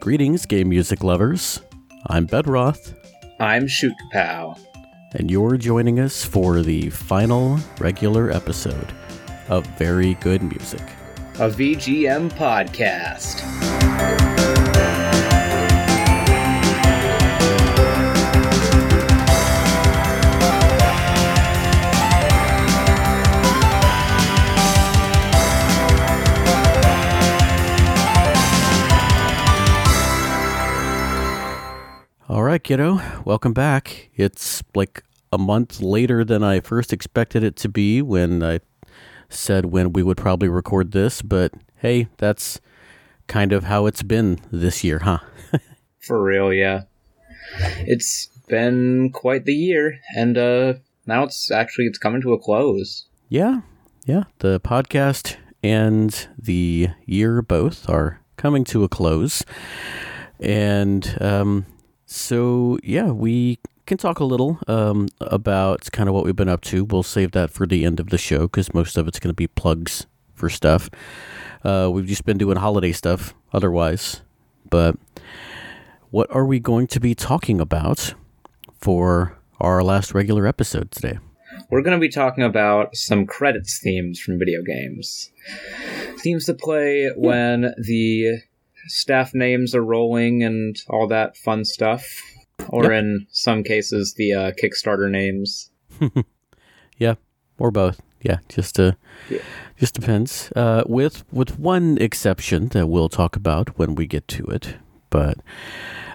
Greetings, game music lovers. I'm Bedroth, I'm Shoot Kapow. and you're joining us for the final regular episode of Very Good Music. a VGM podcast. Right, kiddo, welcome back. It's like a month later than I first expected it to be when I said when we would probably record this, but hey, that's kind of how it's been this year, huh? For real, yeah. It's been quite the year, and uh, now it's actually it's coming to a close. Yeah, yeah. The podcast and the year both are coming to a close. And um, so, yeah, we can talk a little um, about kind of what we've been up to. We'll save that for the end of the show because most of it's going to be plugs for stuff. Uh, we've just been doing holiday stuff otherwise. But what are we going to be talking about for our last regular episode today? We're going to be talking about some credits themes from video games. Themes to play when the staff names are rolling and all that fun stuff. Or Yep. in some cases, the uh, Kickstarter names. Yeah, or both. Yeah, just uh, Yeah. just depends. Uh, with with one exception that we'll talk about when we get to it. But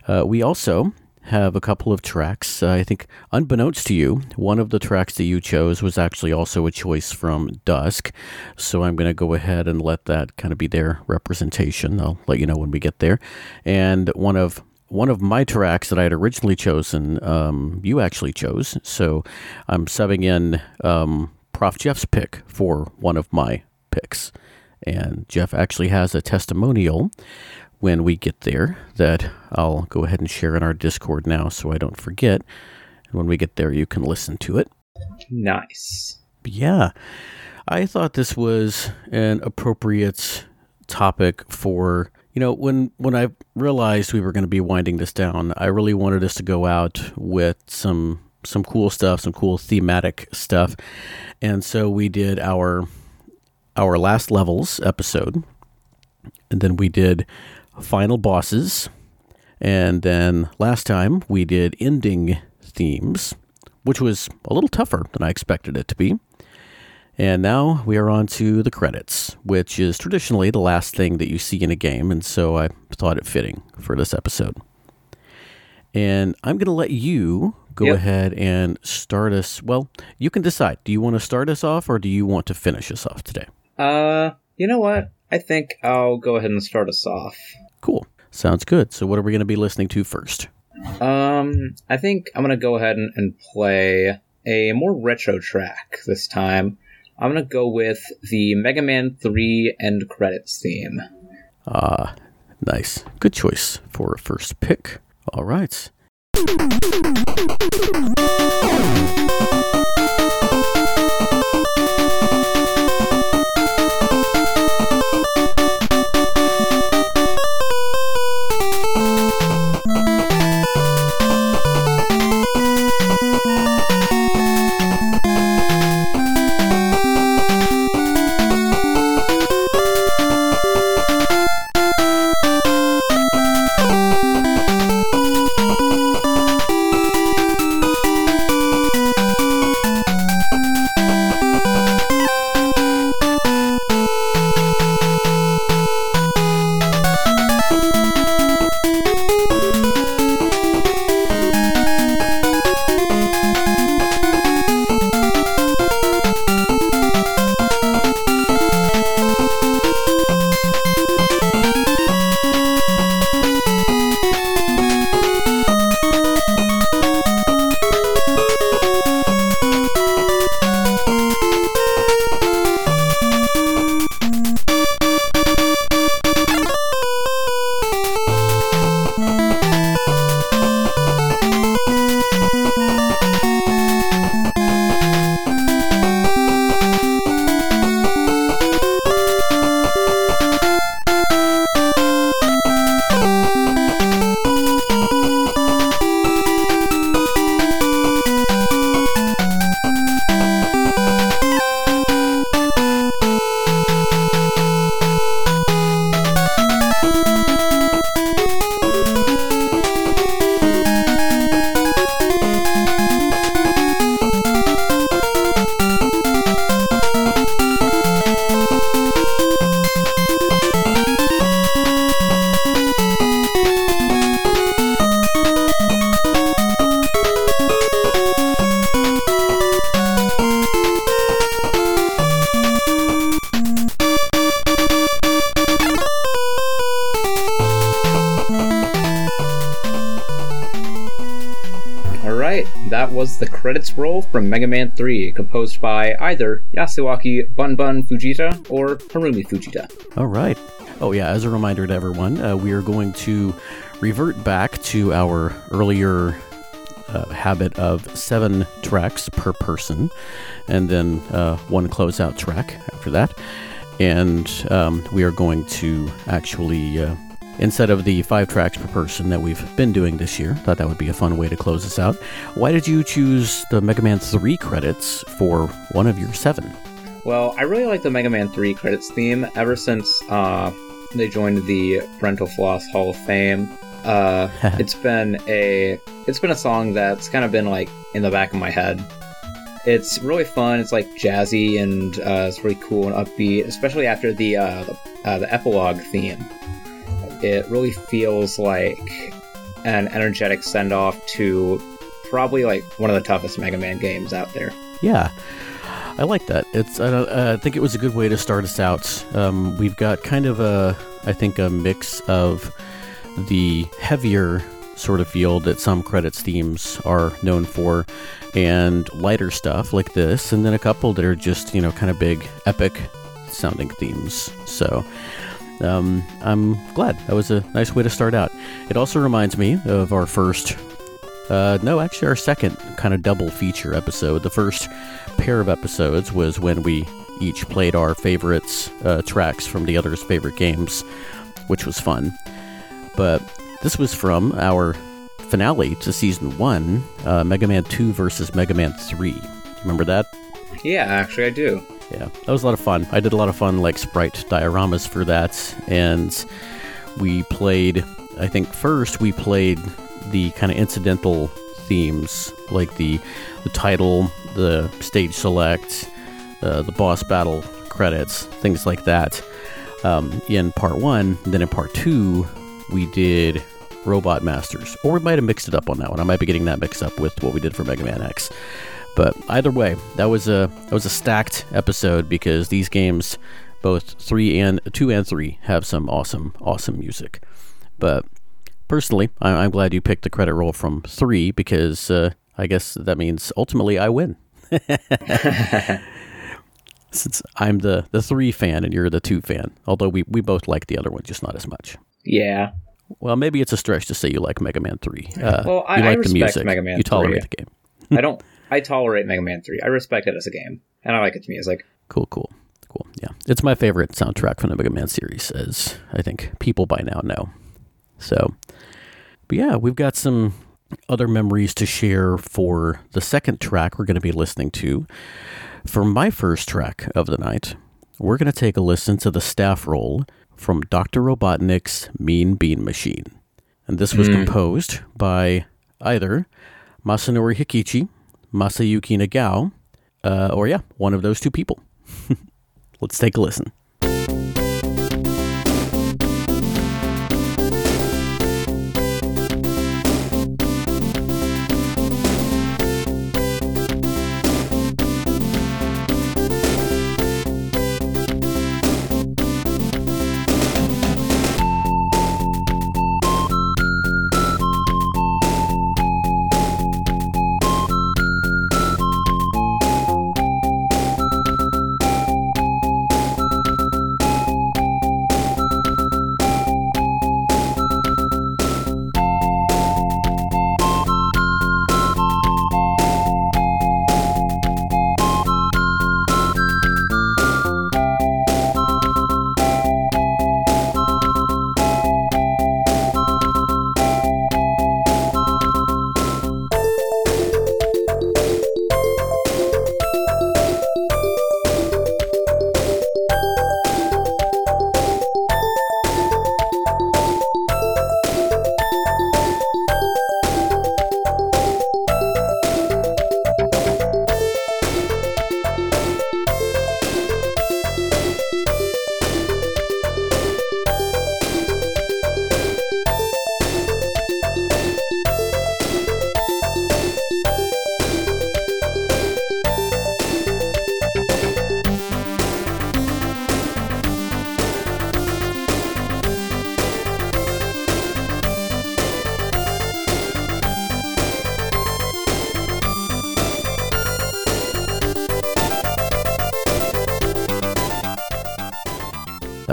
uh, we also have a couple of tracks. Uh, I think, unbeknownst to you, one of the tracks that you chose was actually also a choice from Dusk. So I'm going to go ahead and let that kind of be their representation. I'll let you know when we get there. And one of one of my tracks that I had originally chosen, um, you actually chose. So I'm subbing in um, Prof. Jeff's pick for one of my picks. And Jeff actually has a testimonial when we get there that I'll go ahead and share in our Discord now so I don't forget. And when we get there, you can listen to it. Nice. Yeah, I thought this was an appropriate topic for you know when when I realized we were going to be winding this down. I really wanted us to go out with some some cool stuff, some cool thematic stuff, and so we did our our last levels episode, and then we did final bosses, and then last time we did ending themes which was a little tougher than I expected it to be. And now we are on to the credits, which is traditionally the last thing that you see in a game, and so I thought it fitting for this episode. And I'm going to let you go Yep. ahead and start us. Well, you can decide. Do you want to start us off or do you want to finish us off today? Uh, you know what? I think I'll go ahead and start us off. Cool. Sounds good. So, what are we going to be listening to first? Um, I think I'm gonna go ahead and, and play a more retro track this time. I'm gonna go with the Mega Man 3 end credits theme. Ah, nice. Good choice for a first pick. All right. From Mega Man 3, composed by either Yasuaki Bun Bun Fujita or Harumi Fujita. All right. Oh, yeah, as a reminder to everyone, uh, we are going to revert back to our earlier uh, habit of seven tracks per person, and then uh, one closeout track after that. And um, we are going to actually, uh, instead of the five tracks person that we've been doing this year, thought that would be a fun way to close this out. Why did you choose the Mega Man 3 credits for one of your seven? Well, I really like the Mega Man 3 credits theme ever since uh, they joined the Brentalfloss Hall of Fame. Uh, it's been a it's been a song that's kind of been like in the back of my head. It's really fun. It's like jazzy and uh, it's really cool and upbeat, especially after the uh, the, uh, the epilogue theme. It really feels like an energetic send off to probably like one of the toughest Mega Man games out there. Yeah. I like that. It's. I, I think it was a good way to start us out. Um, we've got kind of a, I think, a mix of the heavier sort of feel that some credits themes are known for, and lighter stuff like this, and then a couple that are just you know kind of big, epic sounding themes. So. Um, I'm glad. That was a nice way to start out. It also reminds me of our first uh, no, actually, our second kind of double feature episode. The first pair of episodes was when we each played our favorites uh, tracks from the other's favorite games, which was fun. But this was from our finale to season one, uh, Mega Man 2 versus Mega Man 3. Do you remember that? Yeah, actually, I do. Yeah, that was a lot of fun. I did a lot of fun, like sprite dioramas for that, and we played. I think first we played the kind of incidental themes, like the the title, the stage select, uh, the boss battle credits, things like that. Um, in part one, then in part two, we did Robot Masters, or we might have mixed it up on that one. I might be getting that mixed up with what we did for Mega Man X. But either way, that was a that was a stacked episode because these games, both three and two and three, have some awesome awesome music. But personally, I, am glad you picked the credit roll from three because uh, I guess that means ultimately I win. Since I'm the, the three fan and you're the two fan, although we, we both like the other one, just not as much. Yeah. Well, maybe it's a stretch to say you like Mega Man 3. Uh, well, I, you like I the music. Mega Man you tolerate 3. the game. I don't. I tolerate Mega Man 3. I respect it as a game, and I like it to me. its music. Cool, cool, cool. Yeah, it's my favorite soundtrack from the Mega Man series, as I think people by now know. So, but yeah, we've got some other memories to share for the second track we're going to be listening to. For my first track of the night, we're going to take a listen to the staff roll from Dr. Robotnik's Mean Bean Machine. And this was Mm. composed by either Masanori Hikichi, Masayuki Nagao, uh, or yeah, one of those two people. Let's take a listen.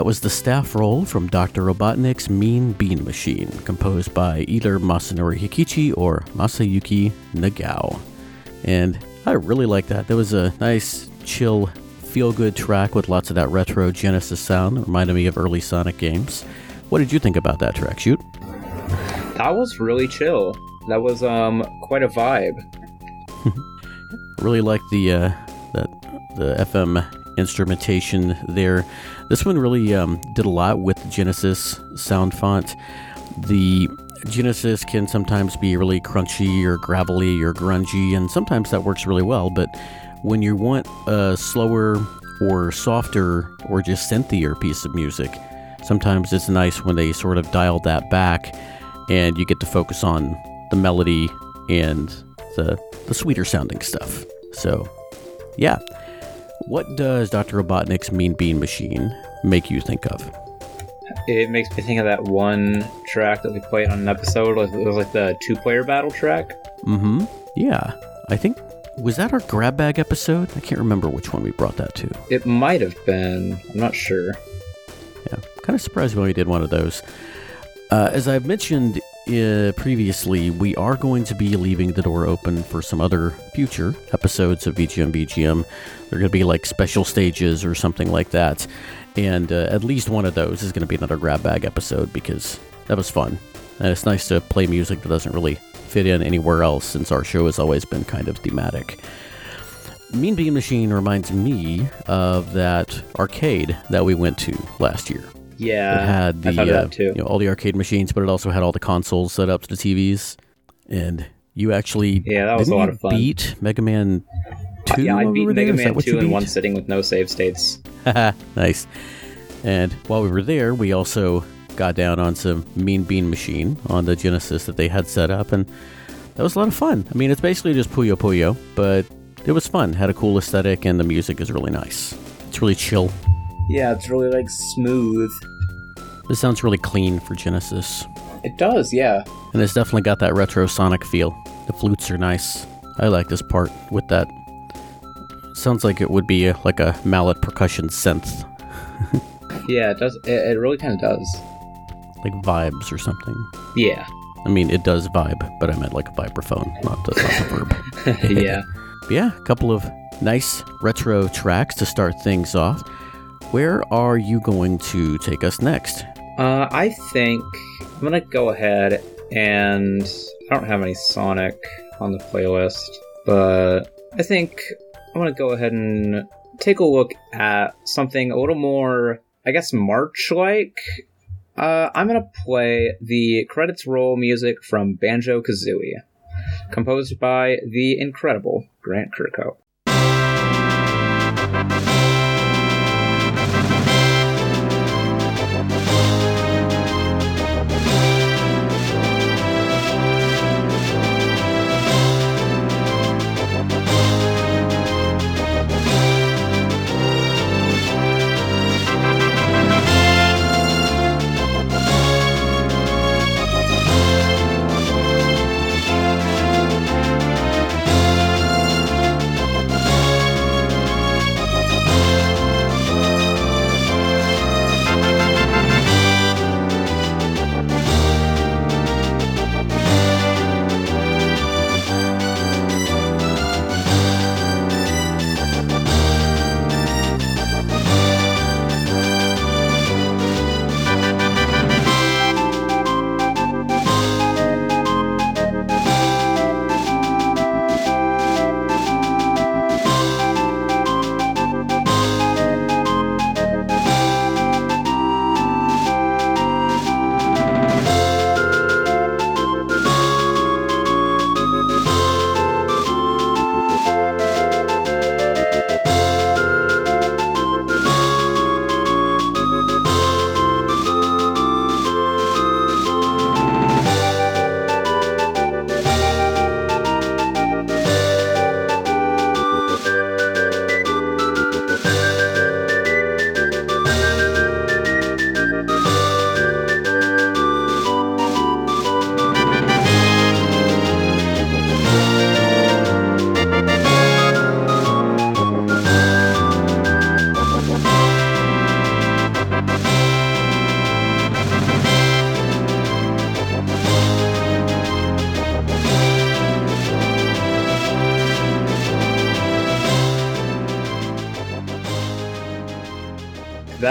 That was the staff roll from Dr. Robotnik's Mean Bean Machine, composed by either Masanori Hikichi or Masayuki Nagao. And I really like that. That was a nice, chill, feel good track with lots of that retro Genesis sound that reminded me of early Sonic games. What did you think about that track, Shoot? That was really chill. That was um quite a vibe. really like the uh, that the FM instrumentation there. This one really um, did a lot with the Genesis sound font. The Genesis can sometimes be really crunchy or gravelly or grungy, and sometimes that works really well. But when you want a slower or softer or just synthier piece of music, sometimes it's nice when they sort of dial that back and you get to focus on the melody and the, the sweeter sounding stuff. So, yeah. What does Dr. Robotnik's Mean Bean Machine make you think of? It makes me think of that one track that we played on an episode. It was like the two player battle track. Mm hmm. Yeah. I think, was that our grab bag episode? I can't remember which one we brought that to. It might have been. I'm not sure. Yeah. Kind of surprised when we did one of those. Uh, as I've mentioned previously, we are going to be leaving the door open for some other future episodes of VGM VGM. They're going to be like special stages or something like that. And uh, at least one of those is going to be another grab bag episode because that was fun. And it's nice to play music that doesn't really fit in anywhere else since our show has always been kind of thematic. Mean Bean Machine reminds me of that arcade that we went to last year. Yeah, it had the I thought of uh, that too. you know all the arcade machines, but it also had all the consoles set up to the TVs. And you actually Yeah, that was a lot of fun. Beat Mega Man Two. yeah, I we beat? Mega Man 2 in one sitting with no save states. nice. And while we were there, we also got down on some Mean Bean Machine on the Genesis that they had set up, and that was a lot of fun. I mean, it's basically just Puyo Puyo, but it was fun. Had a cool aesthetic, and the music is really nice. It's really chill. Yeah, it's really like smooth. This sounds really clean for Genesis, It does, yeah. and it's definitely got that retro Sonic feel. The flutes are nice. I like this part with that. Sounds like it would be a, like a mallet percussion synth, Yeah, it does. It, it really kind of does. like vibes or something. Yeah. I mean, it does vibe, but I meant like a vibraphone, not the, not the verb. yeah. But yeah, a couple of nice retro tracks to start things off. Where are you going to take us next? Uh, I think I'm gonna go ahead and I don't have any Sonic on the playlist, but I think I'm gonna go ahead and take a look at something a little more, I guess, March-like. Uh, I'm gonna play the credits roll music from Banjo Kazooie, composed by the incredible Grant Kirkhope.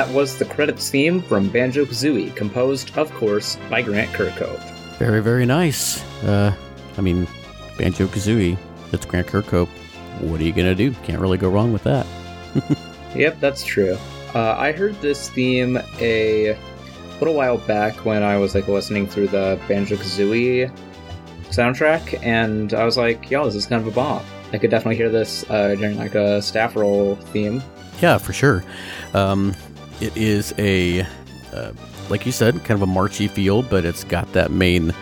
That was the credits theme from Banjo Kazooie, composed, of course, by Grant Kirkhope. Very, very nice. Uh, I mean, Banjo Kazooie, it's Grant Kirkhope. What are you going to do? Can't really go wrong with that. yep, that's true. Uh, I heard this theme a little while back when I was like listening through the Banjo Kazooie soundtrack, and I was like, "Yo, this is kind of a bomb." I could definitely hear this uh, during like a staff roll theme. Yeah, for sure. Um, it is a, uh, like you said, kind of a marchy feel, but it's got that main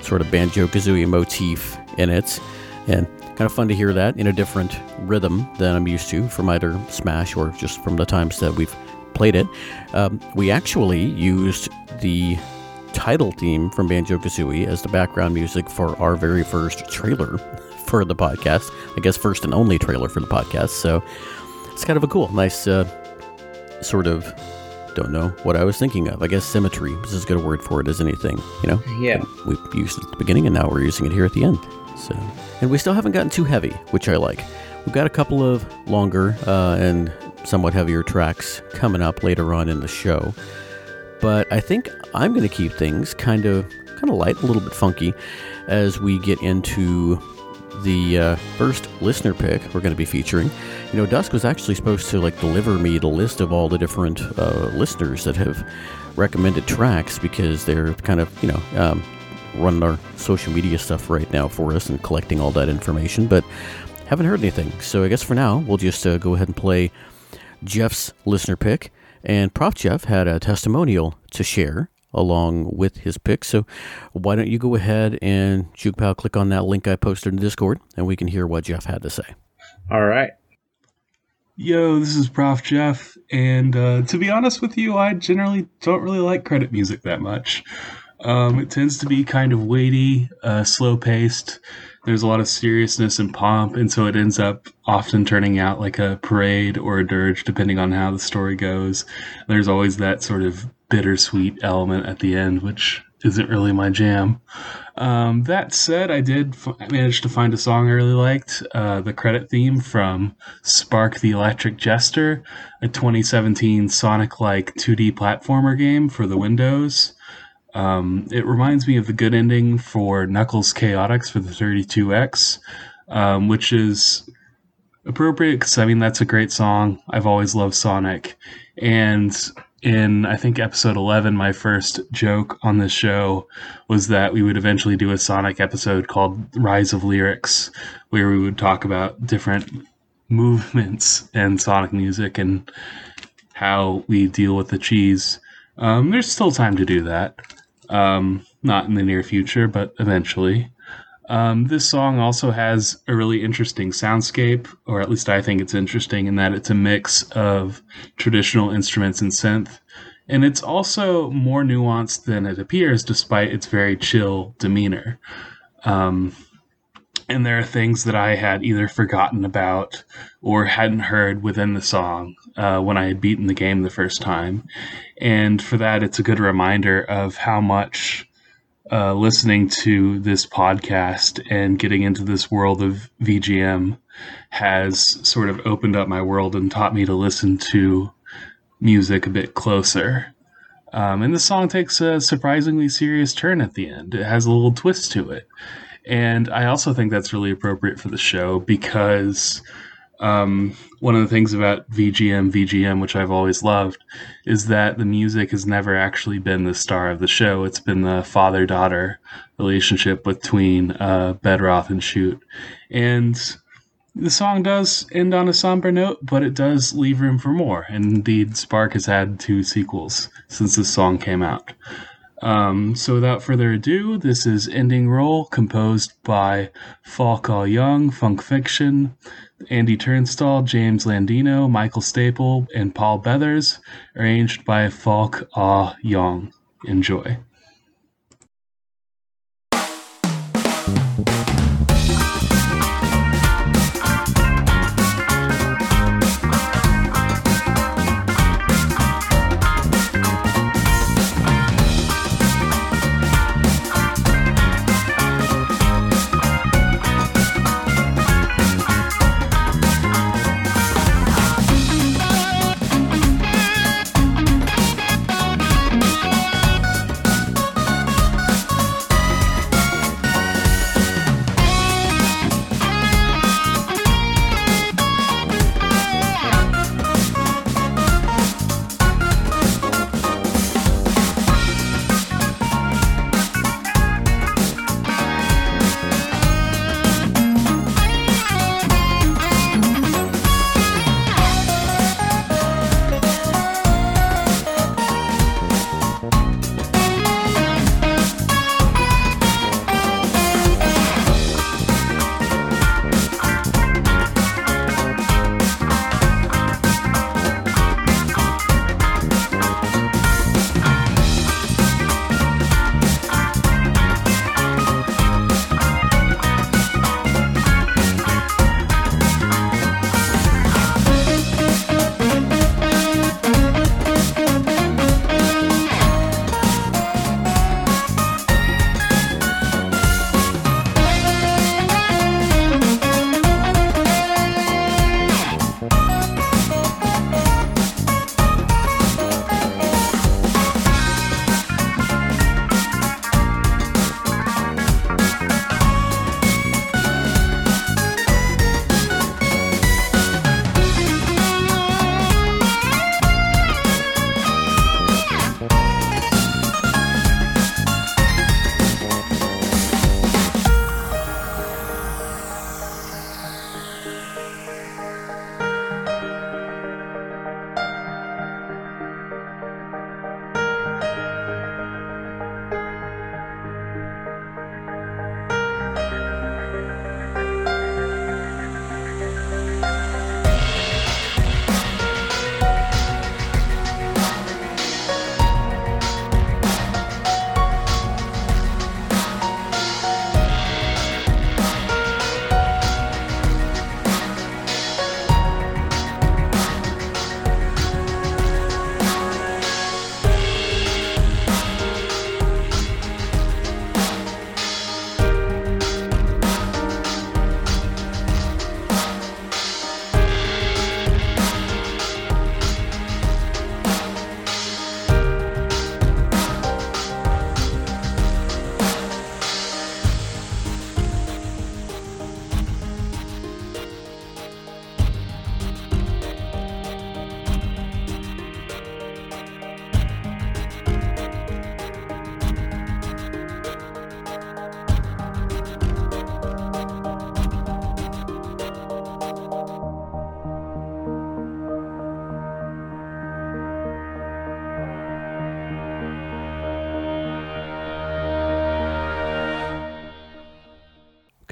sort of banjo kazooie motif in it, and kind of fun to hear that in a different rhythm than I'm used to from either Smash or just from the times that we've played it. Um, we actually used the title theme from Banjo Kazooie as the background music for our very first trailer for the podcast. I guess first and only trailer for the podcast. So it's kind of a cool, nice uh, sort of. Don't know what I was thinking of. I guess symmetry is as good a word for it as anything. You know. Yeah. We used it at the beginning, and now we're using it here at the end. So, and we still haven't gotten too heavy, which I like. We've got a couple of longer uh, and somewhat heavier tracks coming up later on in the show. But I think I'm going to keep things kind of kind of light, a little bit funky, as we get into the uh, first listener pick we're going to be featuring. You know, Dusk was actually supposed to like deliver me the list of all the different uh, listeners that have recommended tracks because they're kind of you know um, running our social media stuff right now for us and collecting all that information, but haven't heard anything. So I guess for now we'll just uh, go ahead and play Jeff's listener pick. And Prof Jeff had a testimonial to share along with his pick. So why don't you go ahead and JukePal click on that link I posted in Discord and we can hear what Jeff had to say. All right. Yo, this is Prof Jeff, and uh, to be honest with you, I generally don't really like credit music that much. Um, it tends to be kind of weighty, uh, slow paced. There's a lot of seriousness and pomp, and so it ends up often turning out like a parade or a dirge, depending on how the story goes. There's always that sort of bittersweet element at the end, which isn't really my jam. Um, that said, I did f- manage to find a song I really liked, uh, the credit theme from Spark the Electric Jester, a 2017 Sonic like 2D platformer game for the Windows. Um, it reminds me of the good ending for Knuckles Chaotix for the 32X, um, which is appropriate because I mean, that's a great song. I've always loved Sonic. And in I think episode 11, my first joke on this show was that we would eventually do a Sonic episode called Rise of Lyrics, where we would talk about different movements and Sonic music and how we deal with the cheese. Um, there's still time to do that. Um, not in the near future, but eventually. Um, this song also has a really interesting soundscape, or at least I think it's interesting in that it's a mix of traditional instruments and synth. And it's also more nuanced than it appears, despite its very chill demeanor. Um, and there are things that I had either forgotten about or hadn't heard within the song uh, when I had beaten the game the first time. And for that, it's a good reminder of how much uh, listening to this podcast and getting into this world of VGM has sort of opened up my world and taught me to listen to music a bit closer. Um, and the song takes a surprisingly serious turn at the end. It has a little twist to it. And I also think that's really appropriate for the show because um, one of the things about VGM, VGM, which I've always loved, is that the music has never actually been the star of the show. It's been the father daughter relationship between uh, Bedroth and Shoot. And the song does end on a somber note, but it does leave room for more. And indeed, Spark has had two sequels since this song came out. Um, so without further ado, this is Ending Roll, composed by Falk Au Yeong, Funk Fiction, Andy Tunstall, James Landino, Michael Staple, and Paul Beathers, arranged by Falk Ah Young. Enjoy.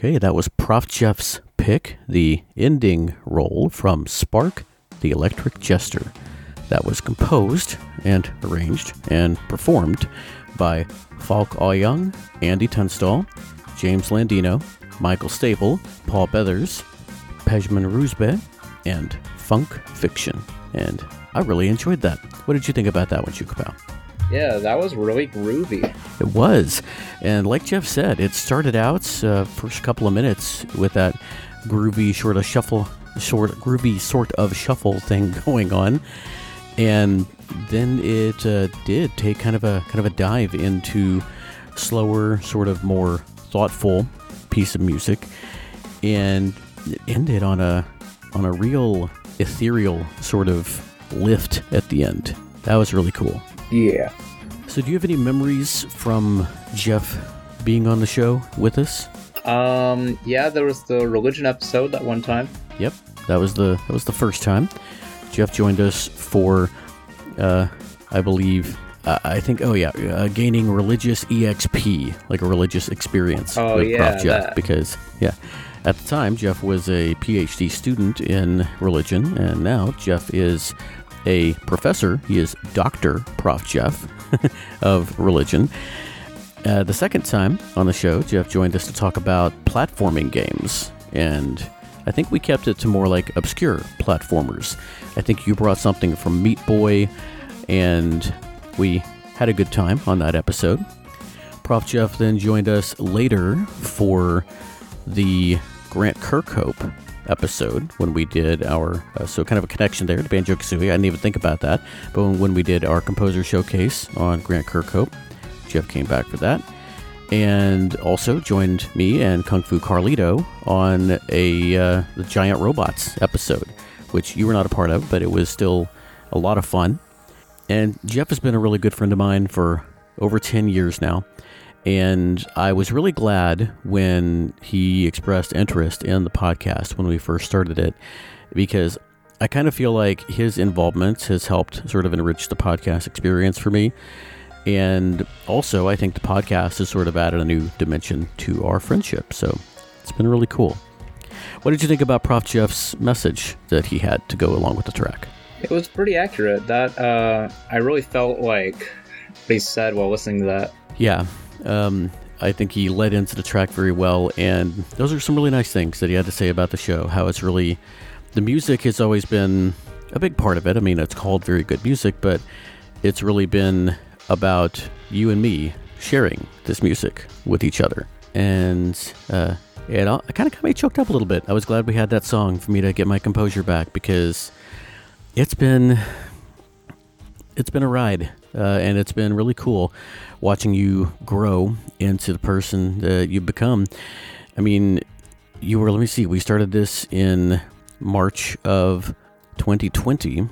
Okay, that was Prof. Jeff's pick, the ending roll from Spark, the Electric Jester. That was composed and arranged and performed by Falk Au Yeong, Andy Tunstall, James Landino, Michael Staple, Paul Beathers, Pejman Ruzbe, and Funk Fiction. And I really enjoyed that. What did you think about that one, Chukapao? Yeah, that was really groovy. It was. And like Jeff said, it started out uh, first couple of minutes with that groovy sort of shuffle, sort groovy sort of shuffle thing going on. And then it uh, did take kind of a kind of a dive into slower, sort of more thoughtful piece of music, and it ended on a on a real ethereal sort of lift at the end. That was really cool. Yeah. So, do you have any memories from Jeff being on the show with us? Um, yeah, there was the religion episode that one time. Yep, that was the that was the first time. Jeff joined us for, uh, I believe, uh, I think, oh yeah, uh, gaining religious exp, like a religious experience Oh, with yeah, Prof. Jeff, that. because yeah, at the time Jeff was a PhD student in religion, and now Jeff is a professor. He is Doctor Prof. Jeff of religion. Uh, the second time on the show, Jeff joined us to talk about platforming games, and I think we kept it to more like obscure platformers. I think you brought something from Meat Boy, and we had a good time on that episode. Prof. Jeff then joined us later for the Grant Kirkhope episode when we did our uh, so kind of a connection there to Banjo Kazooie. I didn't even think about that, but when, when we did our composer showcase on Grant Kirkhope, Jeff came back for that, and also joined me and Kung Fu Carlito on a uh, the Giant Robots episode, which you were not a part of, but it was still a lot of fun. And Jeff has been a really good friend of mine for over 10 years now. And I was really glad when he expressed interest in the podcast when we first started it, because I kind of feel like his involvement has helped sort of enrich the podcast experience for me. And also, I think the podcast has sort of added a new dimension to our friendship. So it's been really cool. What did you think about Prof. Jeff's message that he had to go along with the track? It was pretty accurate. That uh, I really felt like what he said while listening to that. Yeah, um, I think he led into the track very well, and those are some really nice things that he had to say about the show. How it's really, the music has always been a big part of it. I mean, it's called very good music, but it's really been about you and me sharing this music with each other. And uh, it, it kind of got me choked up a little bit. I was glad we had that song for me to get my composure back because it's been it's been a ride, uh, and it's been really cool watching you grow into the person that you've become. I mean, you were. Let me see. We started this in March of 2020.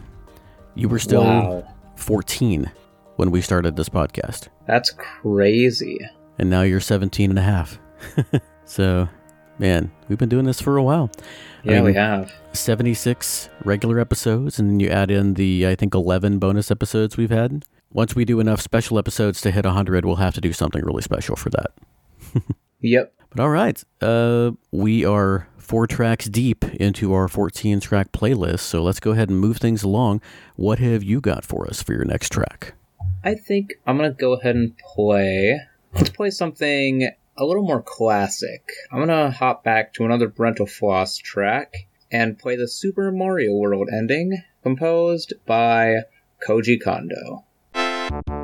You were still wow, 14 when we started this podcast, that's crazy. and now you're 17 and a half. so, man, we've been doing this for a while. Yeah, mean, we have. 76 regular episodes, and then you add in the, I think, 11 bonus episodes we've had. Once we do enough special episodes to hit 100, we'll have to do something really special for that. Yep. But all right, uh, we are four tracks deep into our 14 track playlist, so let's go ahead and move things along. What have you got for us for your next track? I think I'm gonna go ahead and play. Let's play something a little more classic. I'm gonna hop back to another Brentalfloss track and play the Super Mario World ending, composed by Koji Kondo. Thank you.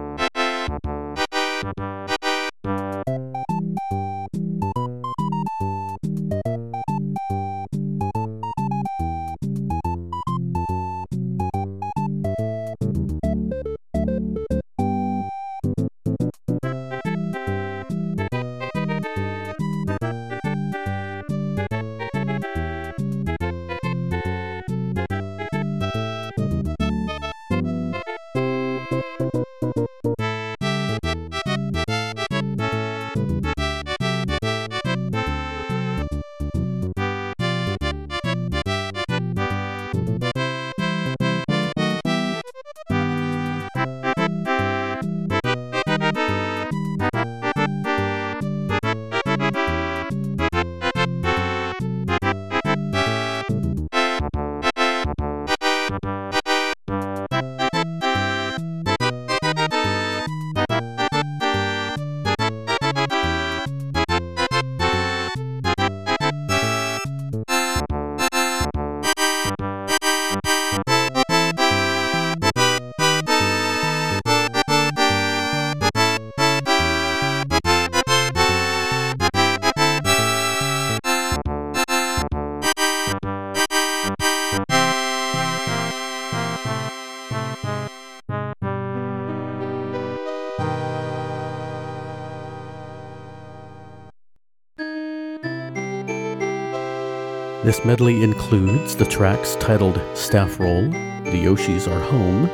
This medley includes the tracks titled Staff Roll, The Yoshis Are Home,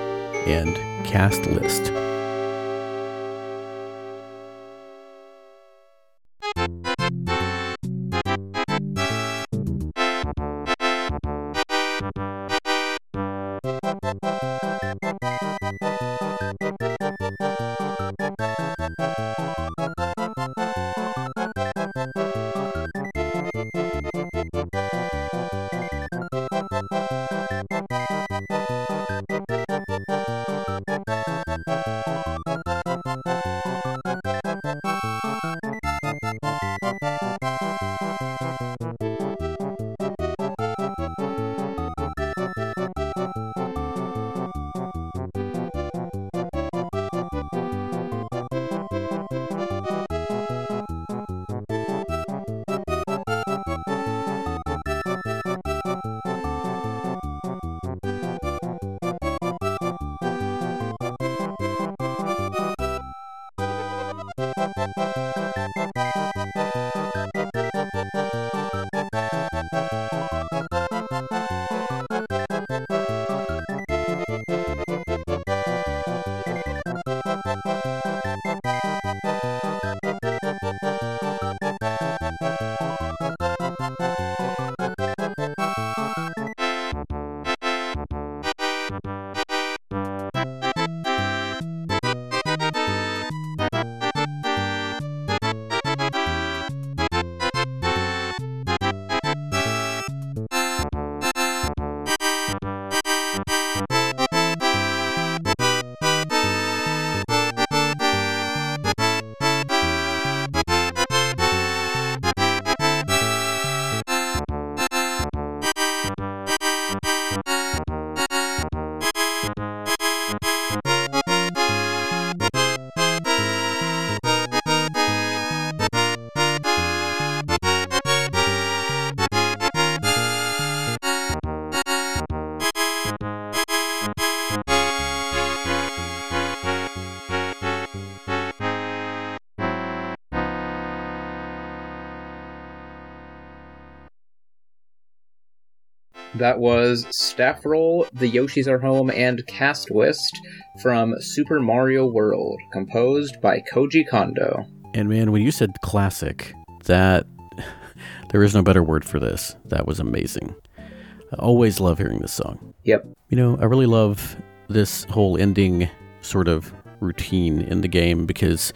and Cast List. That was Staff Roll, The Yoshis Are Home, and Cast List from Super Mario World, composed by Koji Kondo. And man, when you said classic, that there is no better word for this. That was amazing. I always love hearing this song. Yep. You know, I really love this whole ending sort of routine in the game because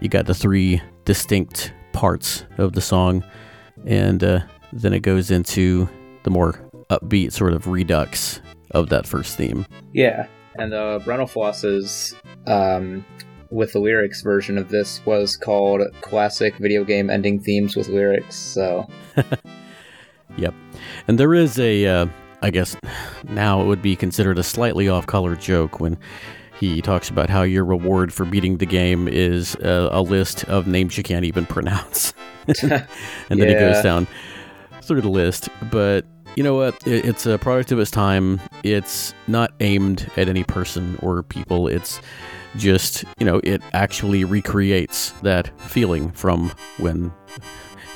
you got the three distinct parts of the song, and uh, then it goes into the more upbeat sort of redux of that first theme. Yeah, and the Brentalfloss's um, with the lyrics version of this was called Classic Video Game Ending Themes with Lyrics. So, yep. And there is a, uh, I guess now it would be considered a slightly off color joke when he talks about how your reward for beating the game is a, a list of names you can't even pronounce. and then Yeah. he goes down through the list. But you know what? It's a product of its time. It's not aimed at any person or people. It's just, you know, it actually recreates that feeling from when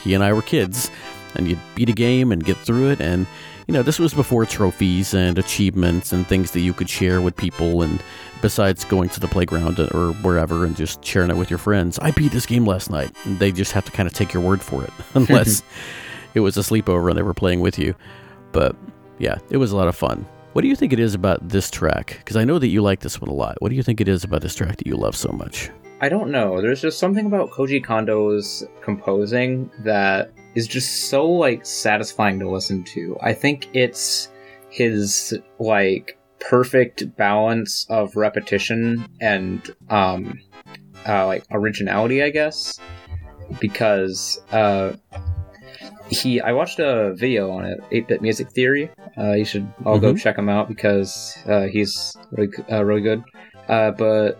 he and I were kids. And you'd beat a game and get through it. And, you know, this was before trophies and achievements and things that you could share with people. And besides going to the playground or wherever and just sharing it with your friends, I beat this game last night. And they just have to kind of take your word for it, unless it was a sleepover and they were playing with you. But yeah, it was a lot of fun. What do you think it is about this track? Because I know that you like this one a lot. What do you think it is about this track that you love so much? I don't know. There's just something about Koji Kondo's composing that is just so like satisfying to listen to. I think it's his like perfect balance of repetition and um uh, like originality, I guess. Because uh he I watched a video on it, 8-bit music theory. Uh you should all go Mhm. check him out because uh he's really, uh, really good. Uh but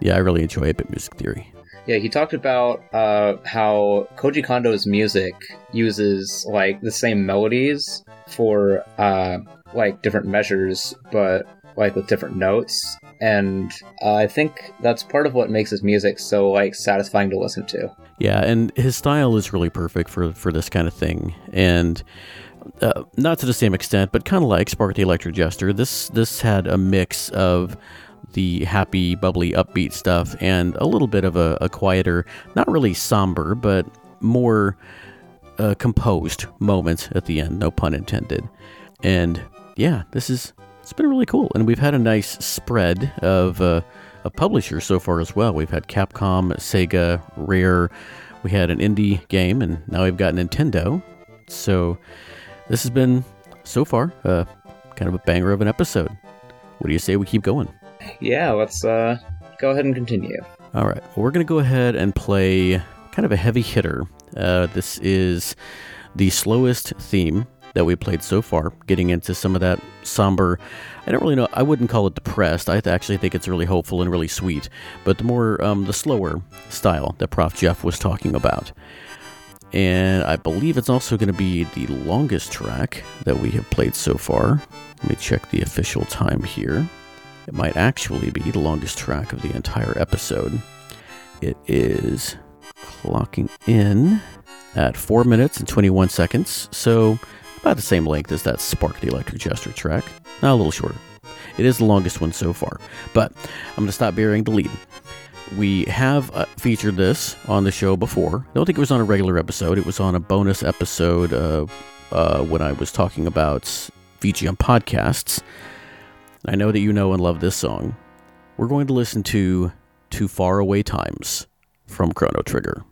Yeah, I really enjoy 8-bit music theory. yeah, he talked about uh, how Koji Kondo's music uses like the same melodies for uh, like different measures, but like with different notes. And uh, I think that's part of what makes his music so like satisfying to listen to. Yeah, and his style is really perfect for for this kind of thing. And uh, not to the same extent, but kind of like Spark the Electric Jester. This this had a mix of the happy, bubbly, upbeat stuff and a little bit of a, a quieter, not really somber, but more uh, composed moments at the end. No pun intended. And yeah, this is it's been really cool, and we've had a nice spread of uh, of publishers so far as well. We've had Capcom, Sega, Rare. We had an indie game, and now we've got Nintendo. So this has been so far uh, kind of a banger of an episode. What do you say we keep going? Yeah, let's uh, go ahead and continue. All right. Well, we're going to go ahead and play kind of a heavy hitter. Uh, this is the slowest theme that we played so far, getting into some of that somber. I don't really know. I wouldn't call it depressed. I actually think it's really hopeful and really sweet. But the more um, the slower style that Prof Jeff was talking about, and I believe it's also going to be the longest track that we have played so far. Let me check the official time here. It might actually be the longest track of the entire episode. It is clocking in at 4 minutes and 21 seconds, so about the same length as that Spark the Electric Jester track, not a little shorter. It is the longest one so far, but I'm going to stop burying the lead. We have uh, featured this on the show before. I don't think it was on a regular episode. It was on a bonus episode uh, uh, when I was talking about VGM podcasts. I know that you know and love this song. We're going to listen to Too Far Away Times from Chrono Trigger.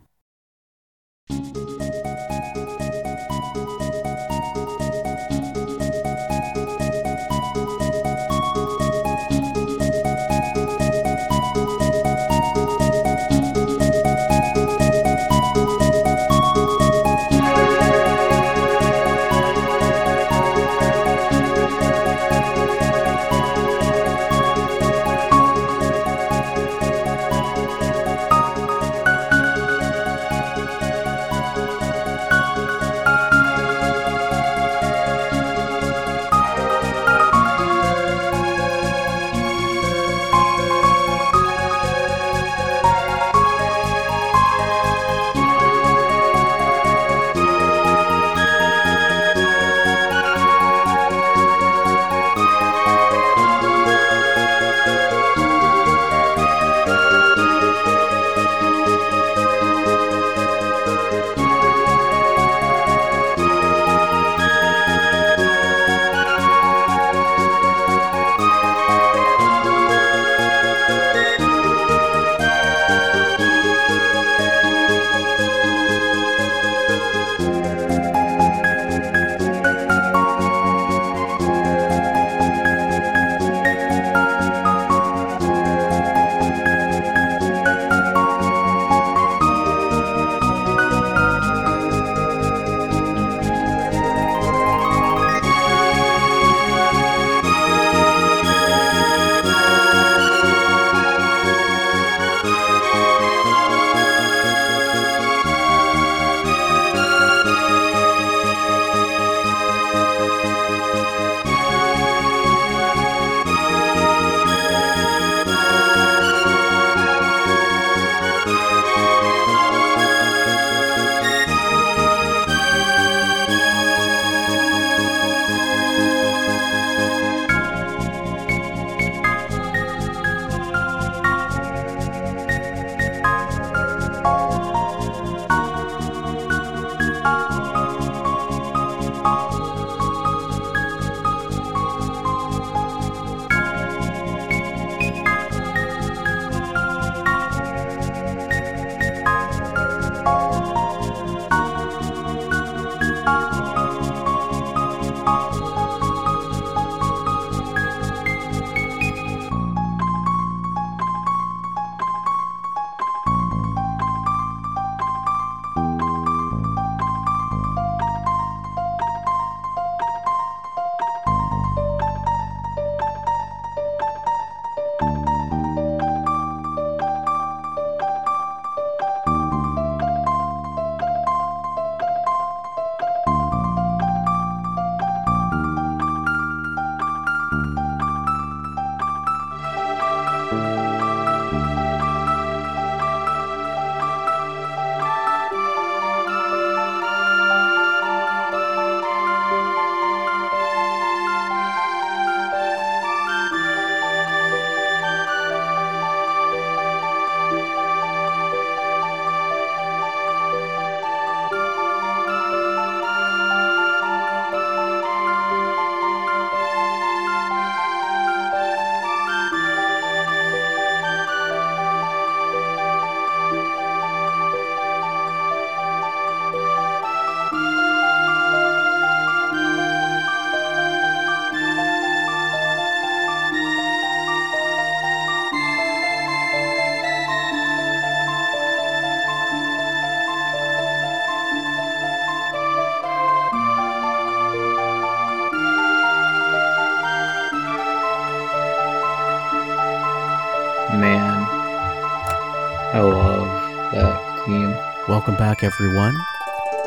Everyone.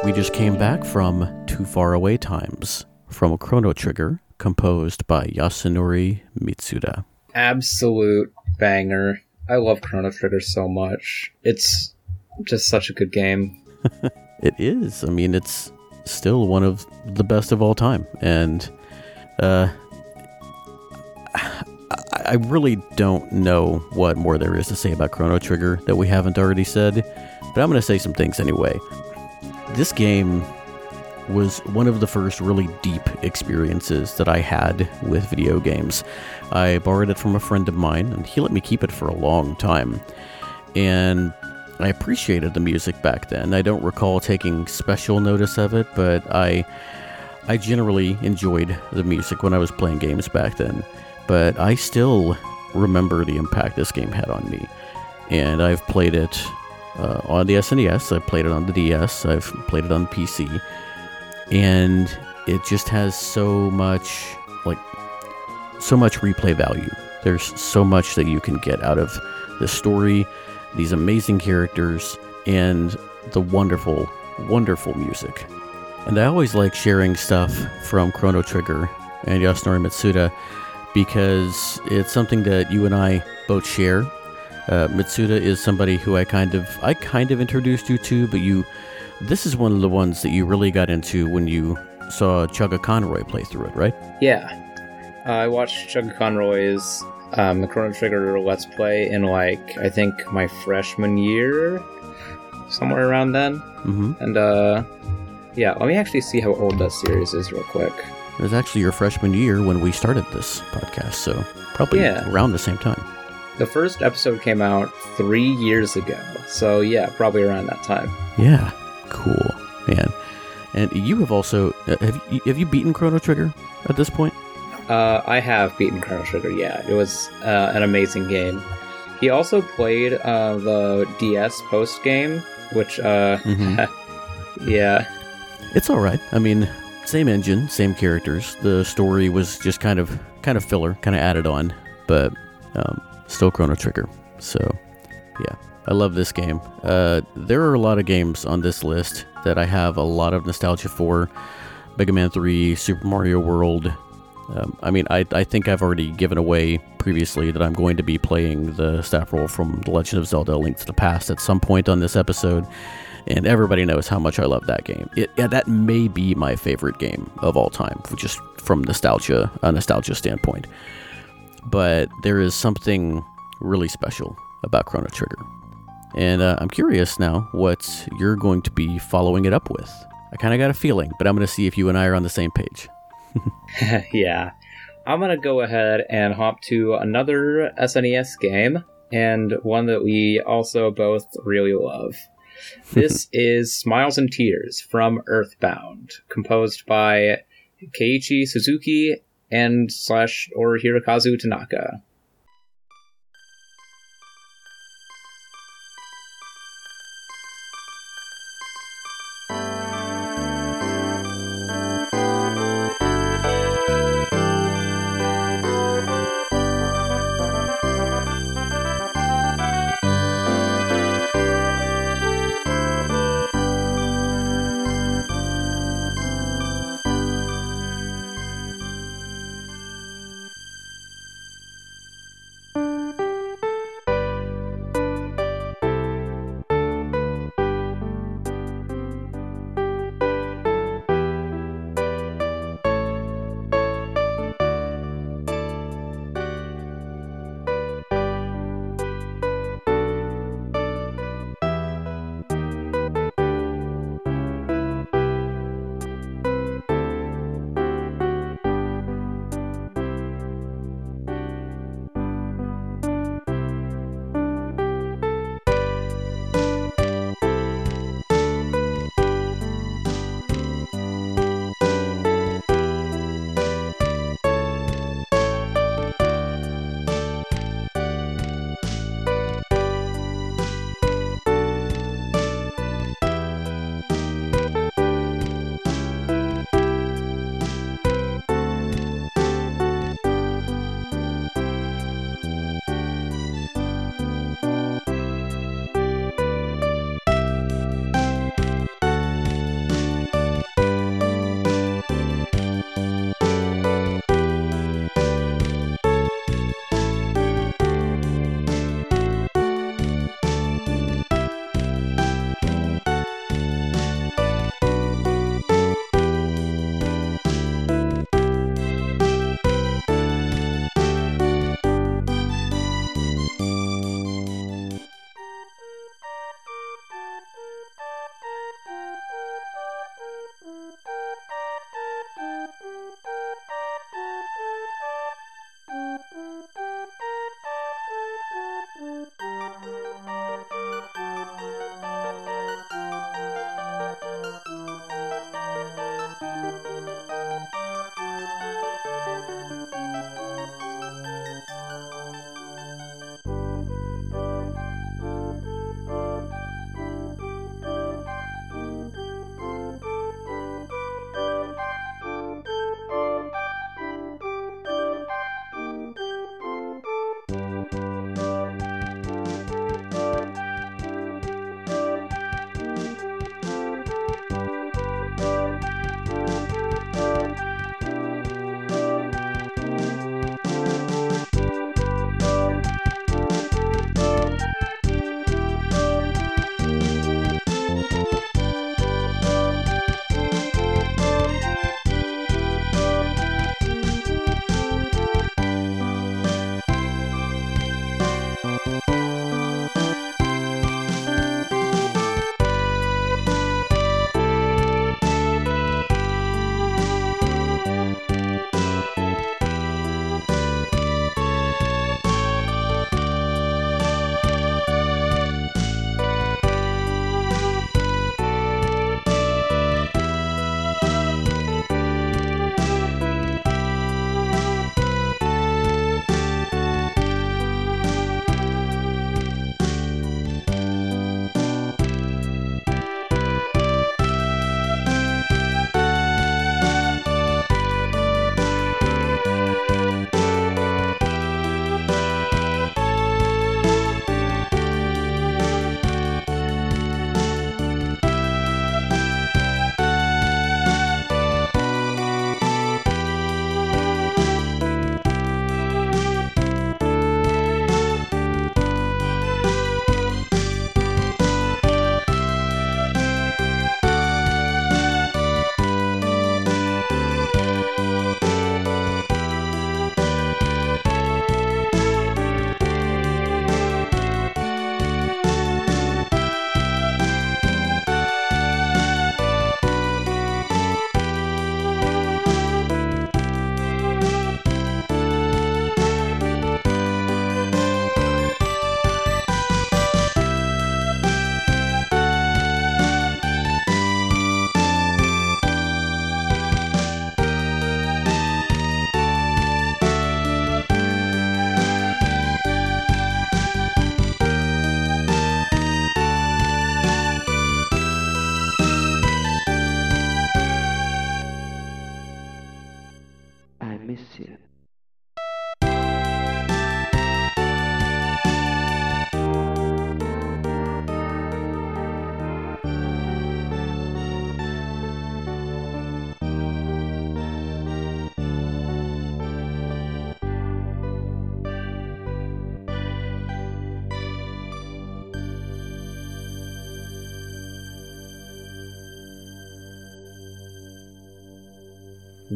We just came back from Too Far Away Times from a Chrono Trigger, composed by Yasunori Mitsuda. Absolute banger. I love Chrono Trigger so much. It's just such a good game. It is. I mean, it's still one of the best of all time. And uh, I I really don't know what more there is to say about Chrono Trigger that we haven't already said, but I'm going to say some things anyway. This game was one of the first really deep experiences that I had with video games. I borrowed it from a friend of mine, and he let me keep it for a long time. And I appreciated the music back then. I don't recall taking special notice of it, but I I generally enjoyed the music when I was playing games back then. But I still remember the impact this game had on me. And I've played it uh, on the SNES, I've played it on the DS, I've played it on PC. And it just has so much like so much replay value. There's so much that you can get out of the story, these amazing characters, and the wonderful, wonderful music. And I always like sharing stuff from Chrono Trigger and Yasunori Mitsuda because it's something that you and I both share. Uh, Mitsuda is somebody who I kind of I kind of introduced you to, but you this is one of the ones that you really got into when you saw Chugga Conroy play through it, right? Yeah. Uh, I watched Chugga Conroy's um, the Chrono Trigger Let's Play in like I think my freshman year, somewhere around then. Mm-hmm. And uh, yeah, let me actually see how old that series is real quick. It was actually your freshman year when we started this podcast, so probably Yeah. around the same time. The first episode came out three years ago, so yeah, probably around that time. Yeah, cool, man. And you have also uh, have you, have you beaten Chrono Trigger at this point? Uh, I have beaten Chrono Trigger. Yeah, it was uh, an amazing game. He also played uh, the DS post game, which uh, Mhm. yeah, It's all right. I mean, same engine, same characters. The story was just kind of kind of filler, kind of added on, but um, still Chrono Trigger. So, yeah, I love this game. Uh, there are a lot of games on this list that I have a lot of nostalgia for. Mega Man 3, Super Mario World. Um, I mean, I, I think I've already given away previously that I'm going to be playing the staff roll from The Legend of Zelda: Link to the Past at some point on this episode and everybody knows how much I love that game. It, yeah, that may be my favorite game of all time, just from nostalgia, a nostalgia standpoint. But there is something really special about Chrono Trigger, and uh, I'm curious now what you're going to be following it up with. I kind of got a feeling, but I'm going to see if you and I are on the same page. yeah. I'm gonna go ahead and hop to another SNES game, and one that we also both really love. This is Smiles and Tears from Earthbound, composed by Keiichi Suzuki and slash or Hirokazu Tanaka.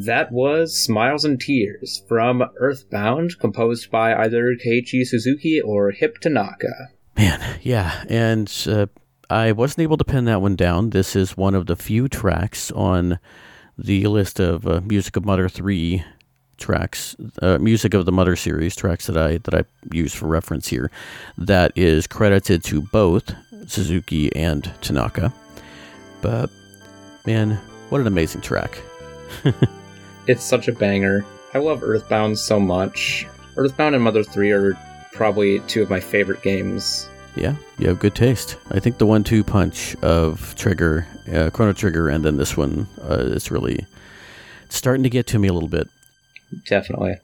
That was Smiles and Tears from Earthbound, composed by either Keiichi Suzuki or Hip Tanaka. Man, yeah, and uh, I wasn't able to pin that one down. This is one of the few tracks on the list of uh, Music of Mother 3 tracks, uh, music of the Mother series tracks that I that I use for reference here, that is credited to both Suzuki and Tanaka. But man, what an amazing track! it's such a banger. I love Earthbound so much. Earthbound and Mother 3 are probably two of my favorite games. Yeah, you have good taste. I think the one-two punch of Trigger, uh, Chrono Trigger, and then this one uh, is really starting to get to me a little bit. Definitely.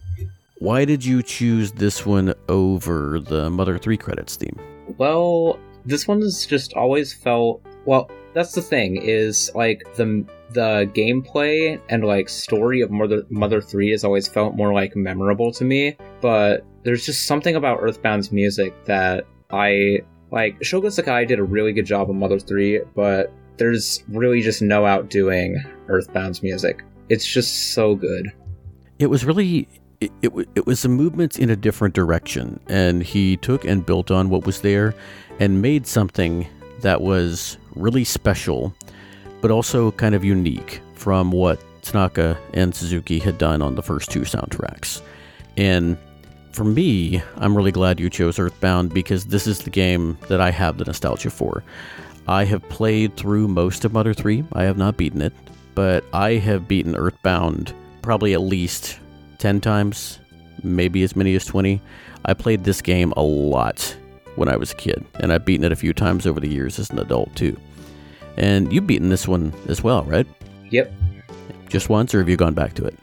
Why did you choose this one over the Mother 3 credits theme? Well, this one's just always felt well, that's the thing is like the the gameplay and like story of Mother Mother 3 has always felt more like memorable to me, but there's just something about Earthbound's music that I like Shogo Sakai did a really good job on Mother 3, but there's really just no outdoing Earthbound's music. It's just so good it was really it, it, it was a movement in a different direction and he took and built on what was there and made something that was really special but also kind of unique from what Tanaka and Suzuki had done on the first two soundtracks. And for me, I'm really glad you chose Earthbound because this is the game that I have the nostalgia for. I have played through most of Mother 3. I have not beaten it, but I have beaten Earthbound probably at least 10 times, maybe as many as 20. I played this game a lot when I was a kid, and I've beaten it a few times over the years as an adult too. And you've beaten this one as well, right? Yep. Just once, or have you gone back to it?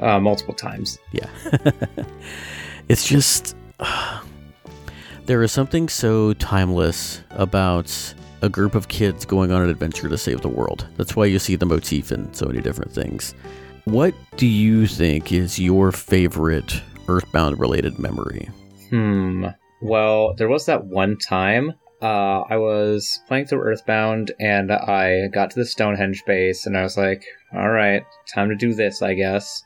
Uh, multiple times. Yeah. it's just. Uh, there is something so timeless about a group of kids going on an adventure to save the world. That's why you see the motif in so many different things. What do you think is your favorite Earthbound related memory? Hmm. Well, there was that one time uh, I was playing through Earthbound and I got to the Stonehenge base and I was like, all right, time to do this, I guess.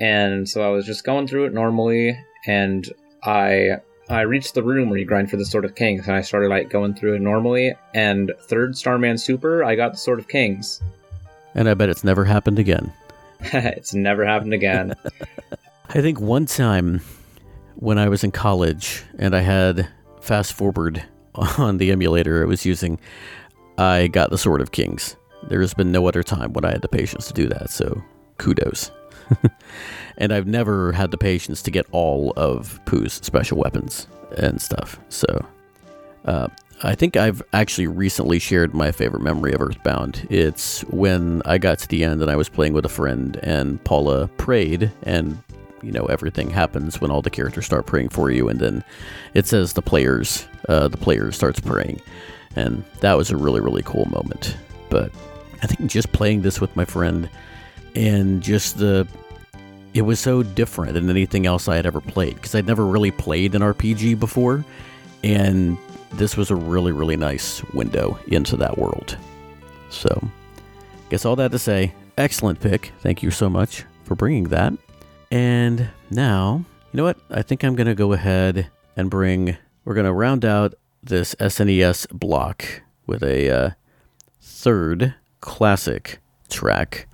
And so I was just going through it normally and I I reached the room where you grind for the Sword of Kings and I started like going through it normally and third Starman Super, I got the Sword of Kings. And I bet it's never happened again. it's never happened again. I think one time when I was in college and I had fast forward on the emulator I was using, I got the Sword of Kings. There has been no other time when I had the patience to do that, so kudos. and I've never had the patience to get all of Poo's special weapons and stuff. So uh, I think I've actually recently shared my favorite memory of Earthbound. It's when I got to the end and I was playing with a friend, and Paula prayed, and you know everything happens when all the characters start praying for you, and then it says the players, uh, the player starts praying, and that was a really really cool moment. But I think just playing this with my friend, and just the it was so different than anything else I had ever played because I'd never really played an RPG before, and this was a really, really nice window into that world. So, guess all that to say, excellent pick. Thank you so much for bringing that. And now, you know what? I think I'm going to go ahead and bring, we're going to round out this SNES block with a uh, third classic track.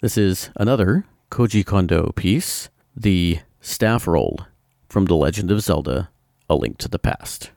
This is another Koji Kondo piece, the staff roll from The Legend of Zelda A Link to the Past.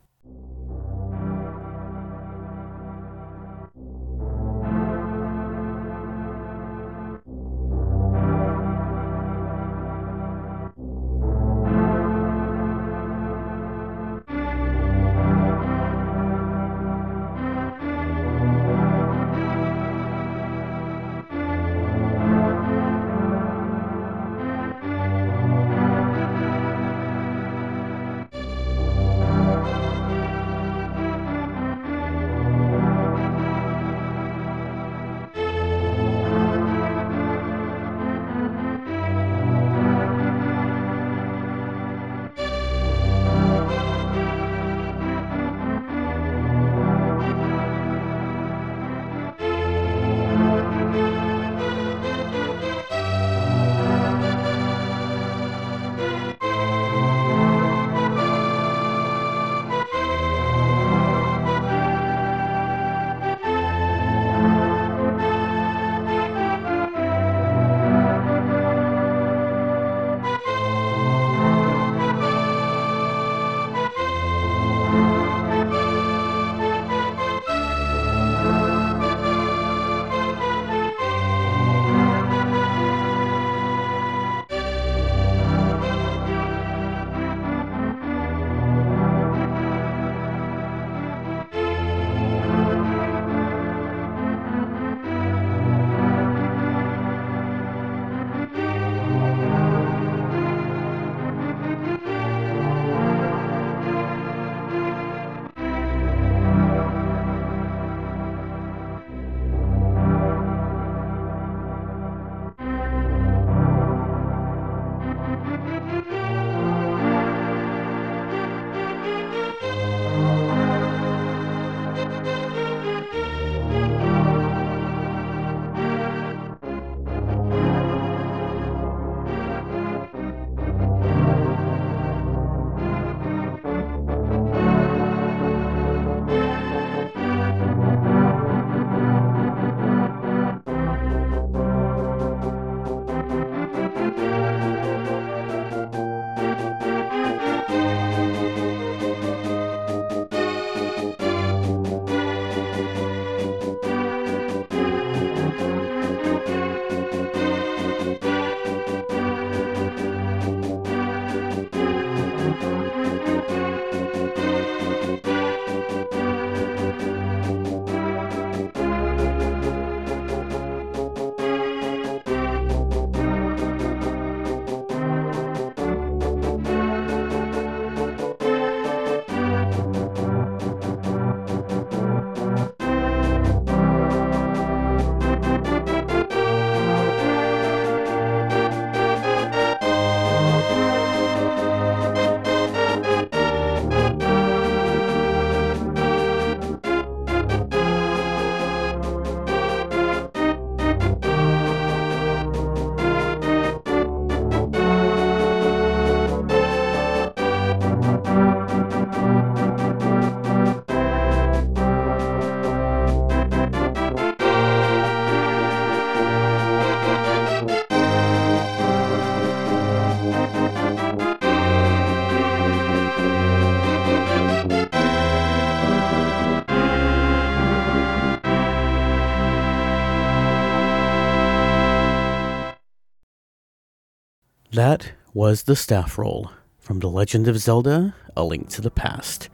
That was the staff roll from The Legend of Zelda A Link to the Past.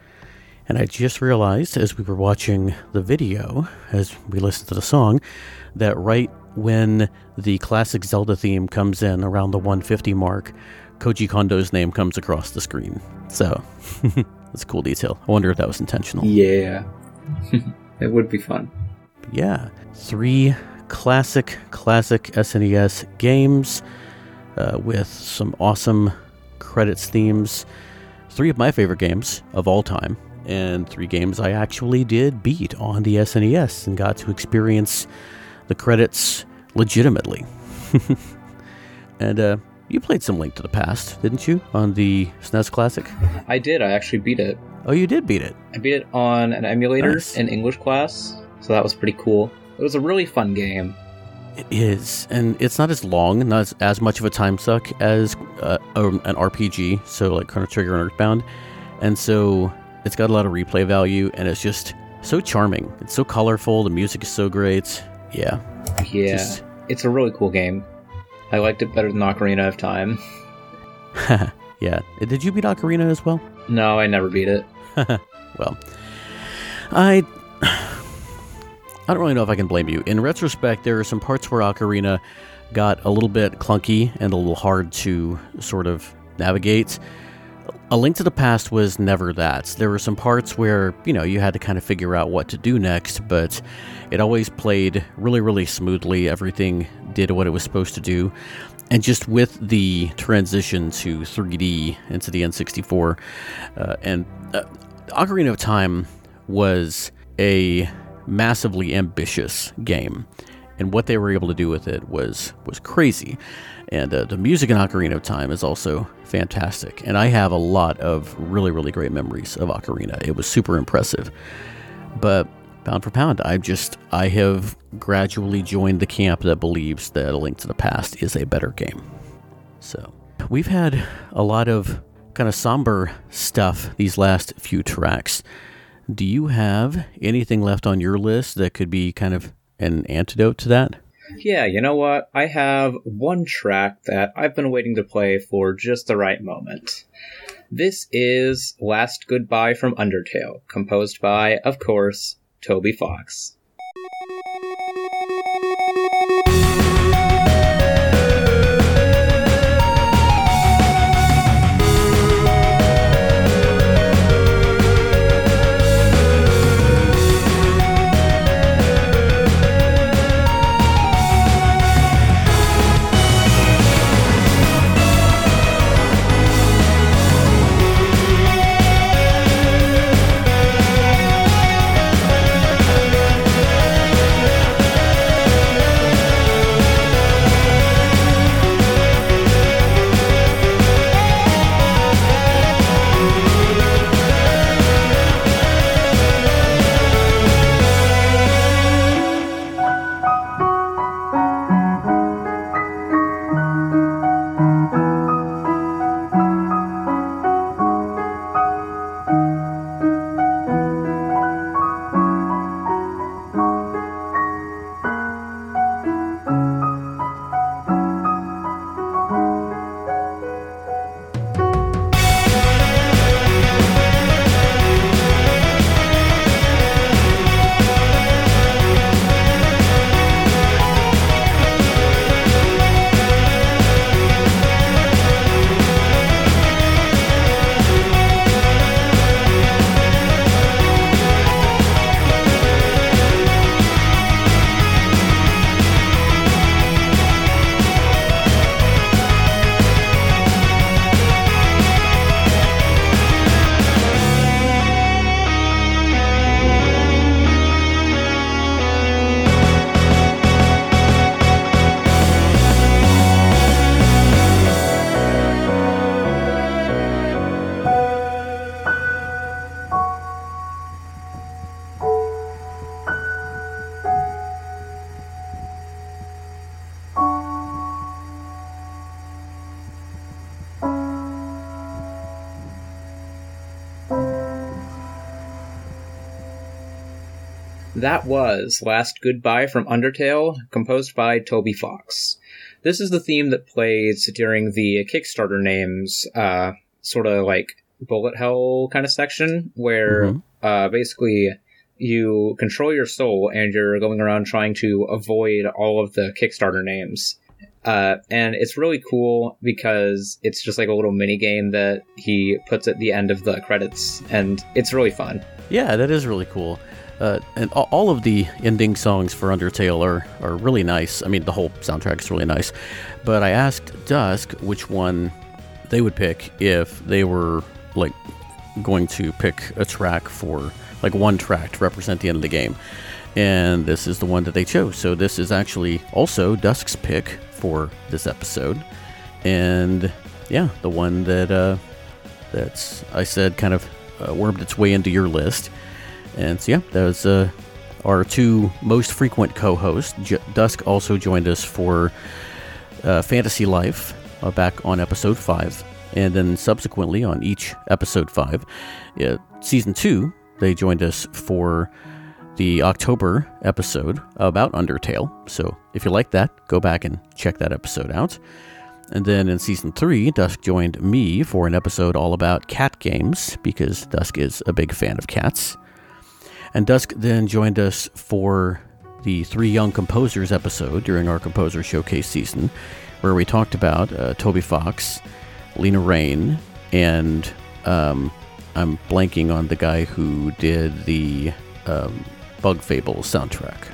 And I just realized as we were watching the video, as we listened to the song, that right when the classic Zelda theme comes in around the 150 mark, Koji Kondo's name comes across the screen. So, that's a cool detail. I wonder if that was intentional. Yeah. it would be fun. Yeah. Three classic, classic SNES games uh, with some awesome credits themes. Three of my favorite games of all time, and three games I actually did beat on the SNES and got to experience the credits legitimately. and uh, you played some Link to the Past, didn't you, on the SNES Classic? I did. I actually beat it. Oh, you did beat it. I beat it on an emulator Nice. in English class, so that was pretty cool. It was a really fun game. It is, and it's not as long, not as, as much of a time suck as uh, um, an RPG, so like Chrono Trigger and Earthbound, and so it's got a lot of replay value, and it's just so charming. It's so colorful. The music is so great. Yeah, Yeah, Just- it's a really cool game. I liked it better than Ocarina of Time. yeah. Did you beat Ocarina as well? No, I never beat it. Well, I I don't really know if I can blame you. In retrospect, there are some parts where Ocarina got a little bit clunky and a little hard to sort of navigate. A Link to the Past was never that. There were some parts where, you know, you had to kind of figure out what to do next, but it always played really, really smoothly. Everything did what it was supposed to do. And just with the transition to 3D into the N64, uh, and uh, Ocarina of Time was a massively ambitious game, and what they were able to do with it was was crazy. And uh, the music in Ocarina of Time is also fantastic, and I have a lot of really really great memories of Ocarina. It was super impressive, but pound for pound, I just I have gradually joined the camp that believes that A Link to the Past is a better game. So we've had a lot of kind of somber stuff these last few tracks. Do you have anything left on your list that could be kind of an antidote to that? Yeah, you know what? I have one track that I've been waiting to play for just the right moment. This is Last Goodbye from Undertale, composed by, of course, Toby Fox. Was Last Goodbye from Undertale, composed by Toby Fox. This is the theme that plays during the Kickstarter names, uh, sort of like bullet hell kind of section, where Mhm. uh, basically you control your soul and you're going around trying to avoid all of the Kickstarter names. Uh, and it's really cool because it's just like a little mini game that he puts at the end of the credits, and it's really fun. Yeah, that is really cool. Uh, and all of the ending songs for Undertale are, are really nice. I mean, the whole soundtrack is really nice. But I asked Dusk which one they would pick if they were like going to pick a track for like one track to represent the end of the game. And this is the one that they chose. So this is actually also Dusk's pick for this episode. And yeah, the one that uh, that's I said kind of uh, wormed its way into your list. And so, yeah, was uh, our two most frequent co hosts. J- Dusk also joined us for uh, Fantasy Life uh, back on episode 5. And then subsequently on each episode 5, uh, season 2, they joined us for the October episode about Undertale. So if you like that, go back and check that episode out. And then in season three, Dusk joined me for an episode all about cat games because Dusk is a big fan of cats. And Dusk then joined us for the Three Young Composers episode during our Composer Showcase season, where we talked about uh, Toby Fox, Lena Raine, and um, I'm blanking on the guy who did the um, Bug Fable soundtrack.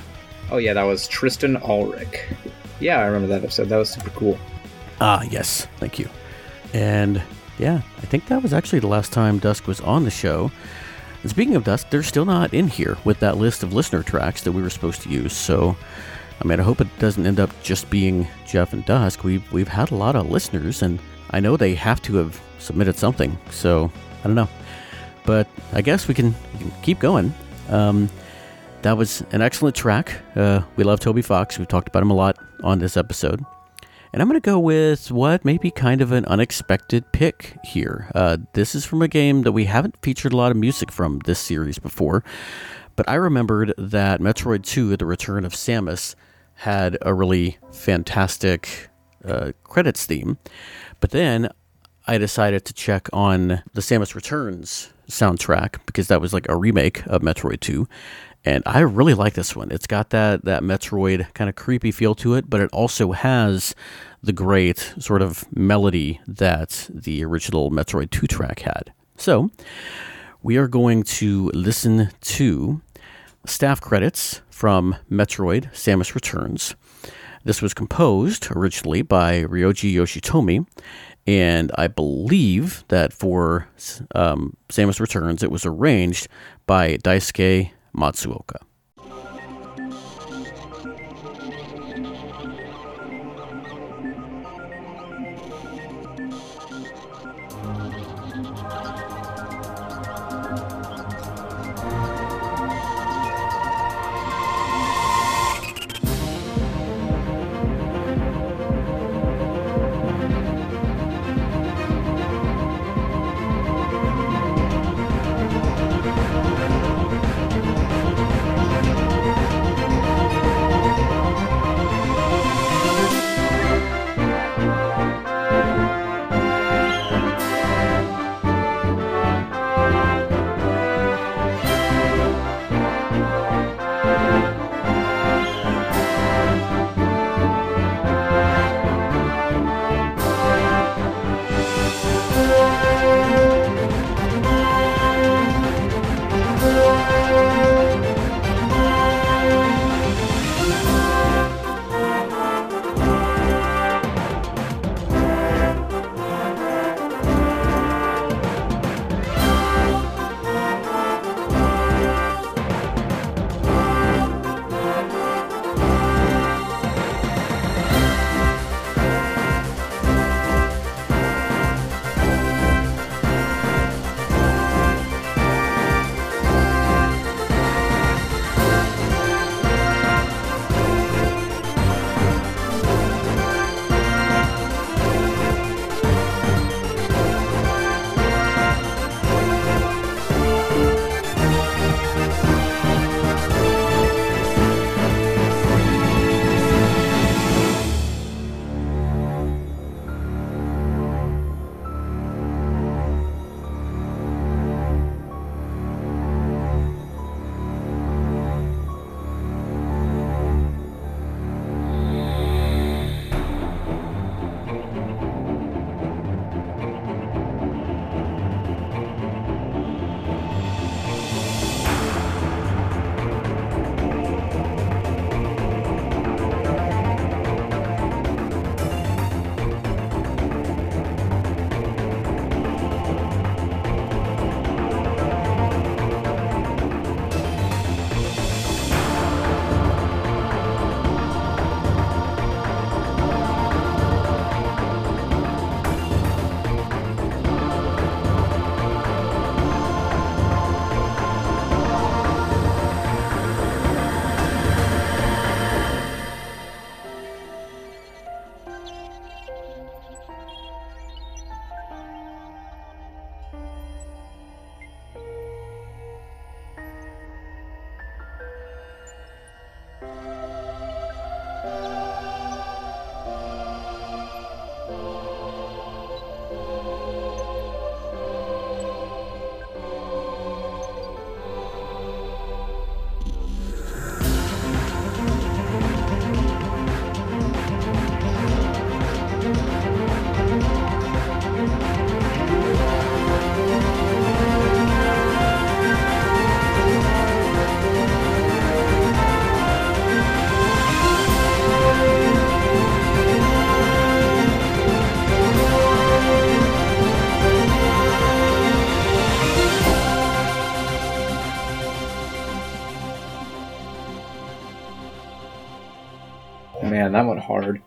Oh yeah, that was Tristan Alric. Yeah, I remember that episode. That was super cool. Ah, yes, thank you. And yeah, I think that was actually the last time Dusk was on the show. And speaking of Dusk, they're still not in here with that list of listener tracks that we were supposed to use. So, I mean, I hope it doesn't end up just being Jeff and Dusk. We've we've had a lot of listeners, and I know they have to have submitted something. So I don't know, but I guess we can, we can keep going. Um, that was an excellent track. Uh, we love Toby Fox. We've talked about him a lot on this episode. And I'm going to go with what may be kind of an unexpected pick here. Uh, this is from a game that we haven't featured a lot of music from this series before, but I remembered that Metroid 2 The Return of Samus had a really fantastic uh, credits theme. But then I decided to check on the Samus Returns soundtrack because that was like a remake of Metroid 2. And I really like this one. It's got that, that Metroid kind of creepy feel to it, but it also has the great sort of melody that the original Metroid 2 track had. So we are going to listen to staff credits from Metroid Samus Returns. This was composed originally by Ryoji Yoshitomi, and I believe that for um, Samus Returns, it was arranged by Daisuke Matsuoka. Hard.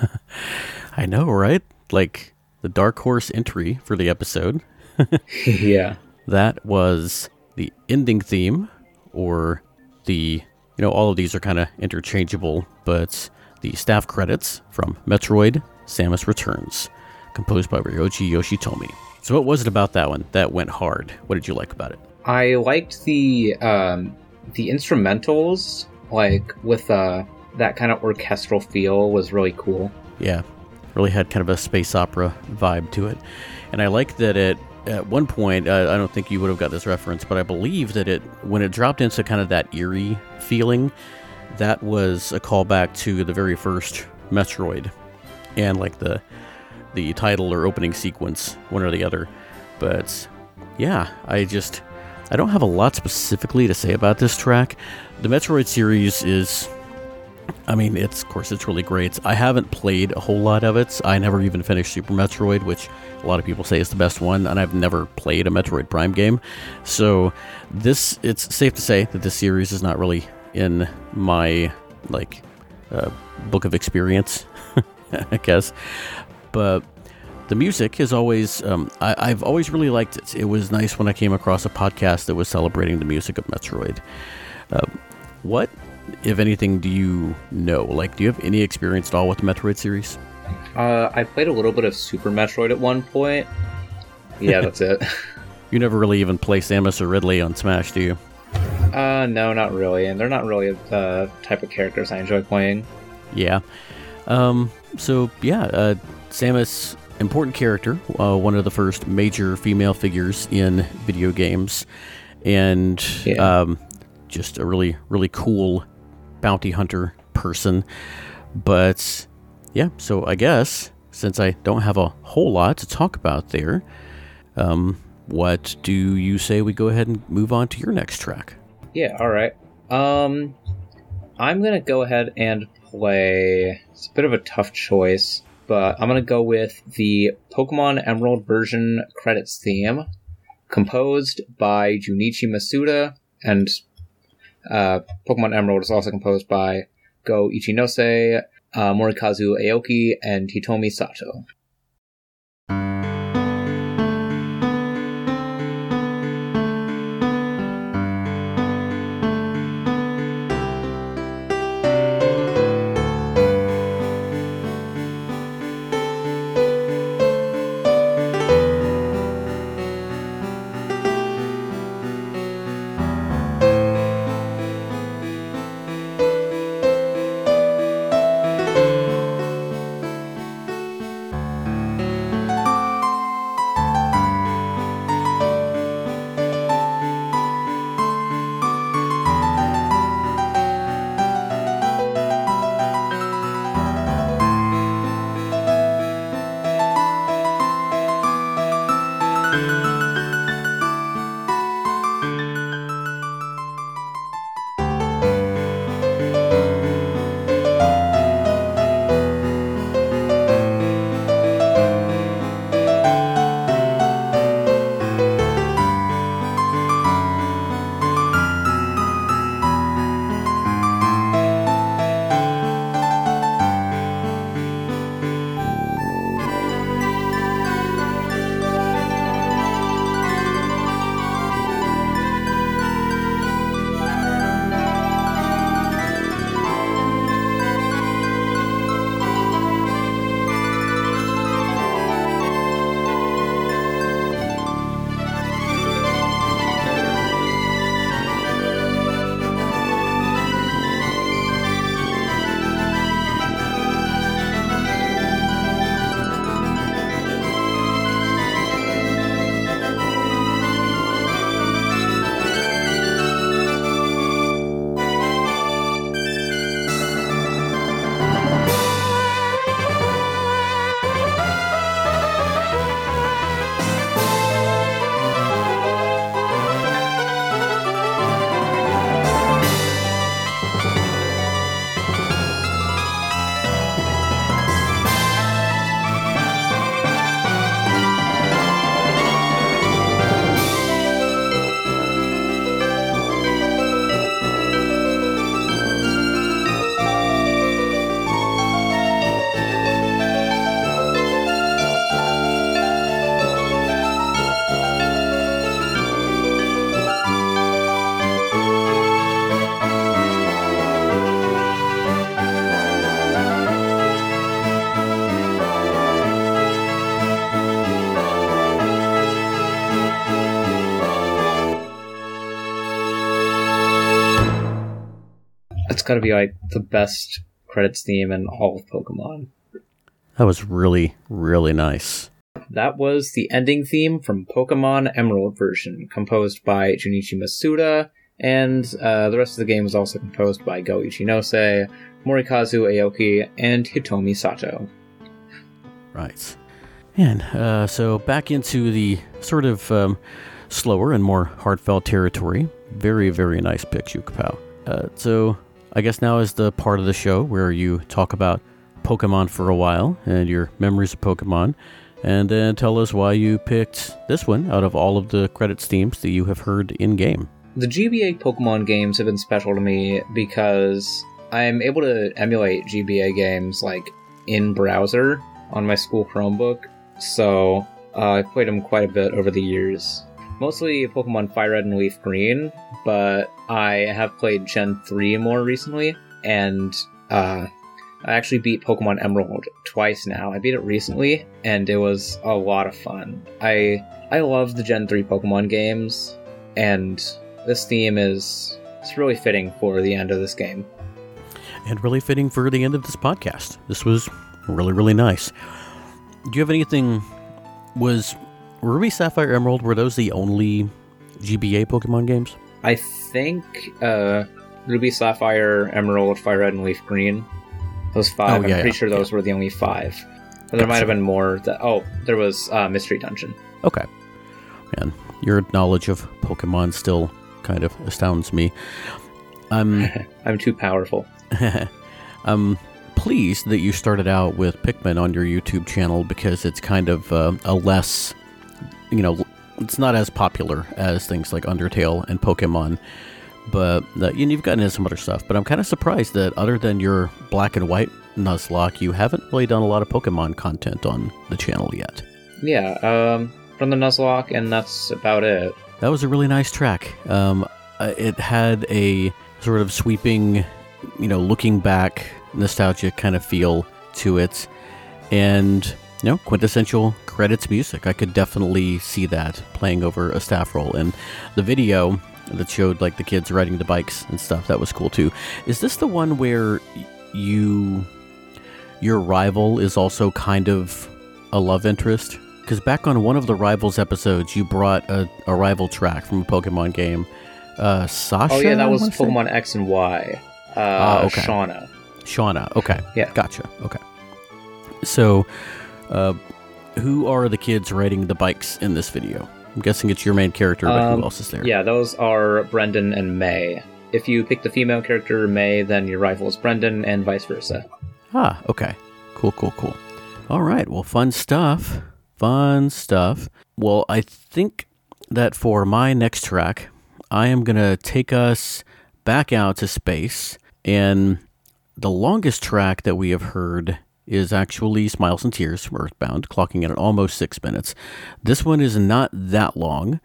I know, right? Like the dark horse entry for the episode. yeah. That was the ending theme, or the, you know, all of these are kind of interchangeable, but the staff credits from Metroid Samus Returns, composed by Ryoji Yoshitomi. So, what was it about that one that went hard? What did you like about it? I liked the um, the instrumentals, like with uh, that kind of orchestral feel, was really cool. Yeah, really had kind of a space opera vibe to it, and I like that it. At one point, uh, I don't think you would have got this reference, but I believe that it when it dropped into kind of that eerie feeling, that was a callback to the very first Metroid, and like the the title or opening sequence, one or the other. But yeah, I just I don't have a lot specifically to say about this track. The Metroid series is I mean, it's of course it's really great. I haven't played a whole lot of it. I never even finished Super Metroid, which a lot of people say is the best one, and I've never played a Metroid Prime game. So this, it's safe to say that this series is not really in my like uh, book of experience, I guess. But the music is always um, I, have always really liked it. It was nice when I came across a podcast that was celebrating the music of Metroid. Uh, what if anything, do you know? Like, do you have any experience at all with the Metroid series? Uh, I played a little bit of Super Metroid at one point. Yeah, that's it. You never really even play Samus or Ridley on Smash, do you? Uh, no, not really. And they're not really the type of characters I enjoy playing. Yeah. Um, so, yeah, uh, Samus, important character, uh, one of the first major female figures in video games, and yeah. um, just a really, really cool bounty hunter person. But yeah, so I guess since I don't have a whole lot to talk about there, um, what do you say we go ahead and move on to your next track? Yeah, all right. Um, I'm gonna go ahead and play. It's a bit of a tough choice, but I'm gonna go with the Pokemon Emerald version credits theme, composed by Junichi Masuda and uh, Pokemon Emerald is also composed by Go Ichinose, uh, Morikazu Aoki, and Hitomi Sato. Got to be like the best credits theme in all of Pokemon. That was really, really nice. That was the ending theme from Pokemon Emerald version, composed by Junichi Masuda, and uh, the rest of the game was also composed by Go Ichinose, Morikazu Aoki, and Hitomi Sato. Right. And uh, so back into the sort of um, slower and more heartfelt territory. Very, very nice pick, Shukapow. Uh, so I guess now is the part of the show where you talk about Pokemon for a while and your memories of Pokemon, and then tell us why you picked this one out of all of the credits themes that you have heard in game. The GBA Pokemon games have been special to me because I'm able to emulate GBA games like in browser on my school Chromebook, so uh, I played them quite a bit over the years. Mostly Pokemon Fire Red and Leaf Green, but I have played Gen 3 more recently, and uh, I actually beat Pokemon Emerald twice now. I beat it recently, and it was a lot of fun. I I love the Gen 3 Pokemon games, and this theme is it's really fitting for the end of this game. And really fitting for the end of this podcast. This was really, really nice. Do you have anything? Was Ruby, Sapphire, Emerald were those the only GBA Pokemon games? I think uh, Ruby, Sapphire, Emerald, Fire Red, and Leaf Green. Those five. Oh, I'm pretty yeah, sure those were the only five. But there might have been more. That oh, there was uh, Mystery Dungeon. Okay. Man, your knowledge of Pokemon still kind of astounds me. I'm I'm too powerful. I'm pleased that you started out with Pikmin on your YouTube channel because it's kind of uh, a less, you know, it's not as popular as things like Undertale and Pokemon. But uh, and you've gotten into some other stuff. But I'm kind of surprised that other than your black and white Nuzlocke, you haven't really done a lot of Pokemon content on the channel yet. Yeah, um, from the Nuzlocke, and that's about it. That was a really nice track. Um, uh, it had a sort of sweeping, you know, looking back, nostalgic kind of feel to it, and know, quintessential credits music. I could definitely see that playing over a staff roll, and the video that showed like the kids riding the bikes and stuff. That was cool too. Is this the one where you, your rival is also kind of a love interest? Because back on one of the Rivals episodes, you brought a, a rival track from a Pokemon game. Uh, Sasha? Oh yeah, that was wanna say? Pokemon X and Y. Uh, Ah, okay. Shauna. Shauna. Okay. Yeah. Gotcha. Okay. So, uh, who are the kids riding the bikes in this video? I'm guessing it's your main character, but Um, who else is there? Yeah, those are Brendan and May. If you pick the female character May, then your rival is Brendan, and vice versa. Ah, okay. Cool, cool, cool. All right. Well, fun stuff. Fun stuff. Well, I think that for my next track, I am going to take us back out to space. And the longest track that we have heard is actually Smiles and Tears from Earthbound, clocking in at almost six minutes. This one is not that long,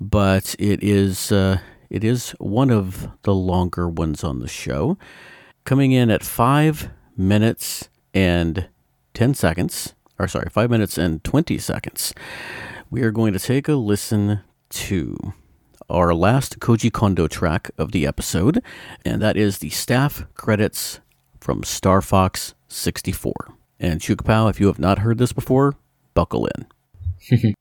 but it is uh, it is one of the longer ones on the show, coming in at five minutes and ten seconds. Or sorry, five minutes and twenty seconds. We are going to take a listen to our last Koji Kondo track of the episode, and that is the staff credits from Star Fox 64. And Chukapow, if you have not heard this before, buckle in.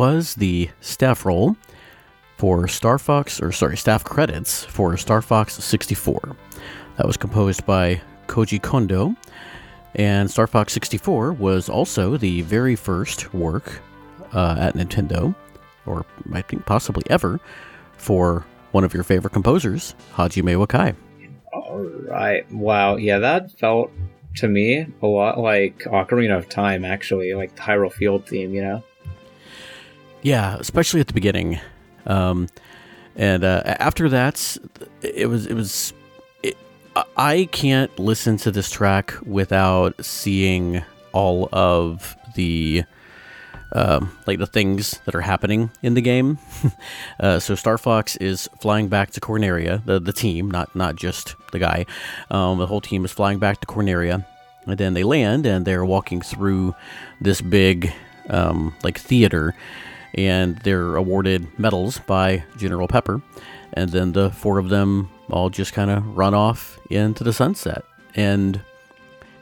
was the staff roll for Star Fox, or sorry, staff credits for Star Fox 64. That was composed by Koji Kondo, and Star Fox 64 was also the very first work uh, at Nintendo, or I think possibly ever, for one of your favorite composers, Hajime Wakai. All right. Wow. Yeah, that felt to me a lot like Ocarina of Time, actually, like the Hyrule Field theme, you know? Yeah, especially at the beginning. Um, and uh, after that, it was it was. It, I can't listen to this track without seeing all of the um, like the things that are happening in the game. uh, so Star Fox is flying back to Corneria, the the team, not not just the guy. Um, the whole team is flying back to Corneria, and then they land and they're walking through this big um, like theater, and they're awarded medals by General Pepper, and then the four of them all just kind of run off into the sunset, and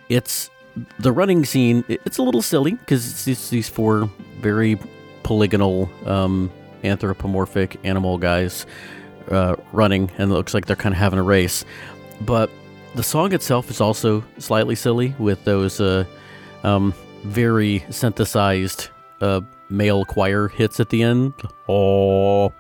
it's the running scene it's a little silly because it's these four very polygonal um, anthropomorphic animal guys uh, running and it looks like they're kind of having a race. But the song itself is also slightly silly with those uh, um, very synthesized uh, male choir hits at the end oh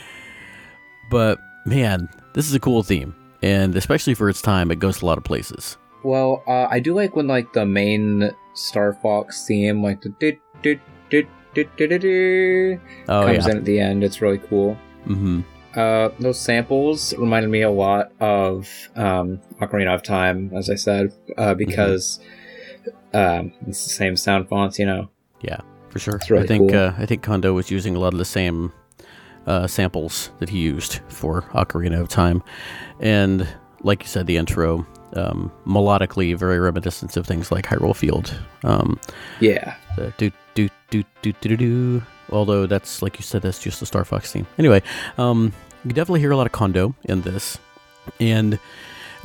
but man this is a cool theme and especially for its time it goes a lot of places well, uh, I do like when like the main Star Fox theme, like the do do do do do do oh, comes yeah. in at the end. It's really cool. Mm-hmm. Uh, those samples reminded me a lot of um, Ocarina of Time, as I said, uh, because um, it's the same sound fonts, you know. Yeah, for sure. Really I think cool. uh, I think Kondo was using a lot of the same uh, samples that he used for Ocarina of Time, and like you said, the intro um, melodically very reminiscent of things like Hyrule Field. Um, Yeah. the do do do do do do do. Although that's like you said, that's just the Star Fox theme. Anyway, um, you definitely hear a lot of Kondo in this, and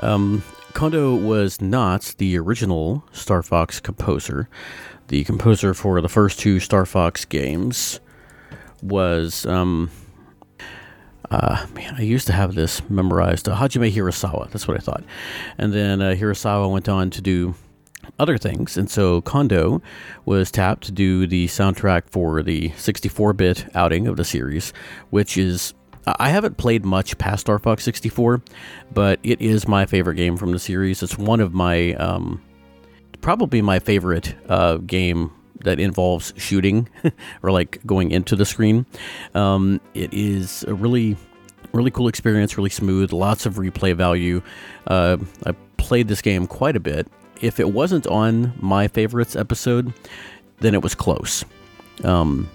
um, Kondo was not the original Star Fox composer. The composer for the first two Star Fox games was um, uh, man, I used to have this memorized. Uh, Hajime Hirasawa. That's what I thought. And then uh, Hirasawa went on to do other things. And so Kondo was tapped to do the soundtrack for the 64 bit outing of the series, which is. I haven't played much past Star Fox 64, but it is my favorite game from the series. It's one of my, um, probably my favorite uh, game that involves shooting or like going into the screen. Um, it is a really, really cool experience, really smooth, lots of replay value. Uh, I played this game quite a bit. If it wasn't on my favorites episode, then it was close. Um,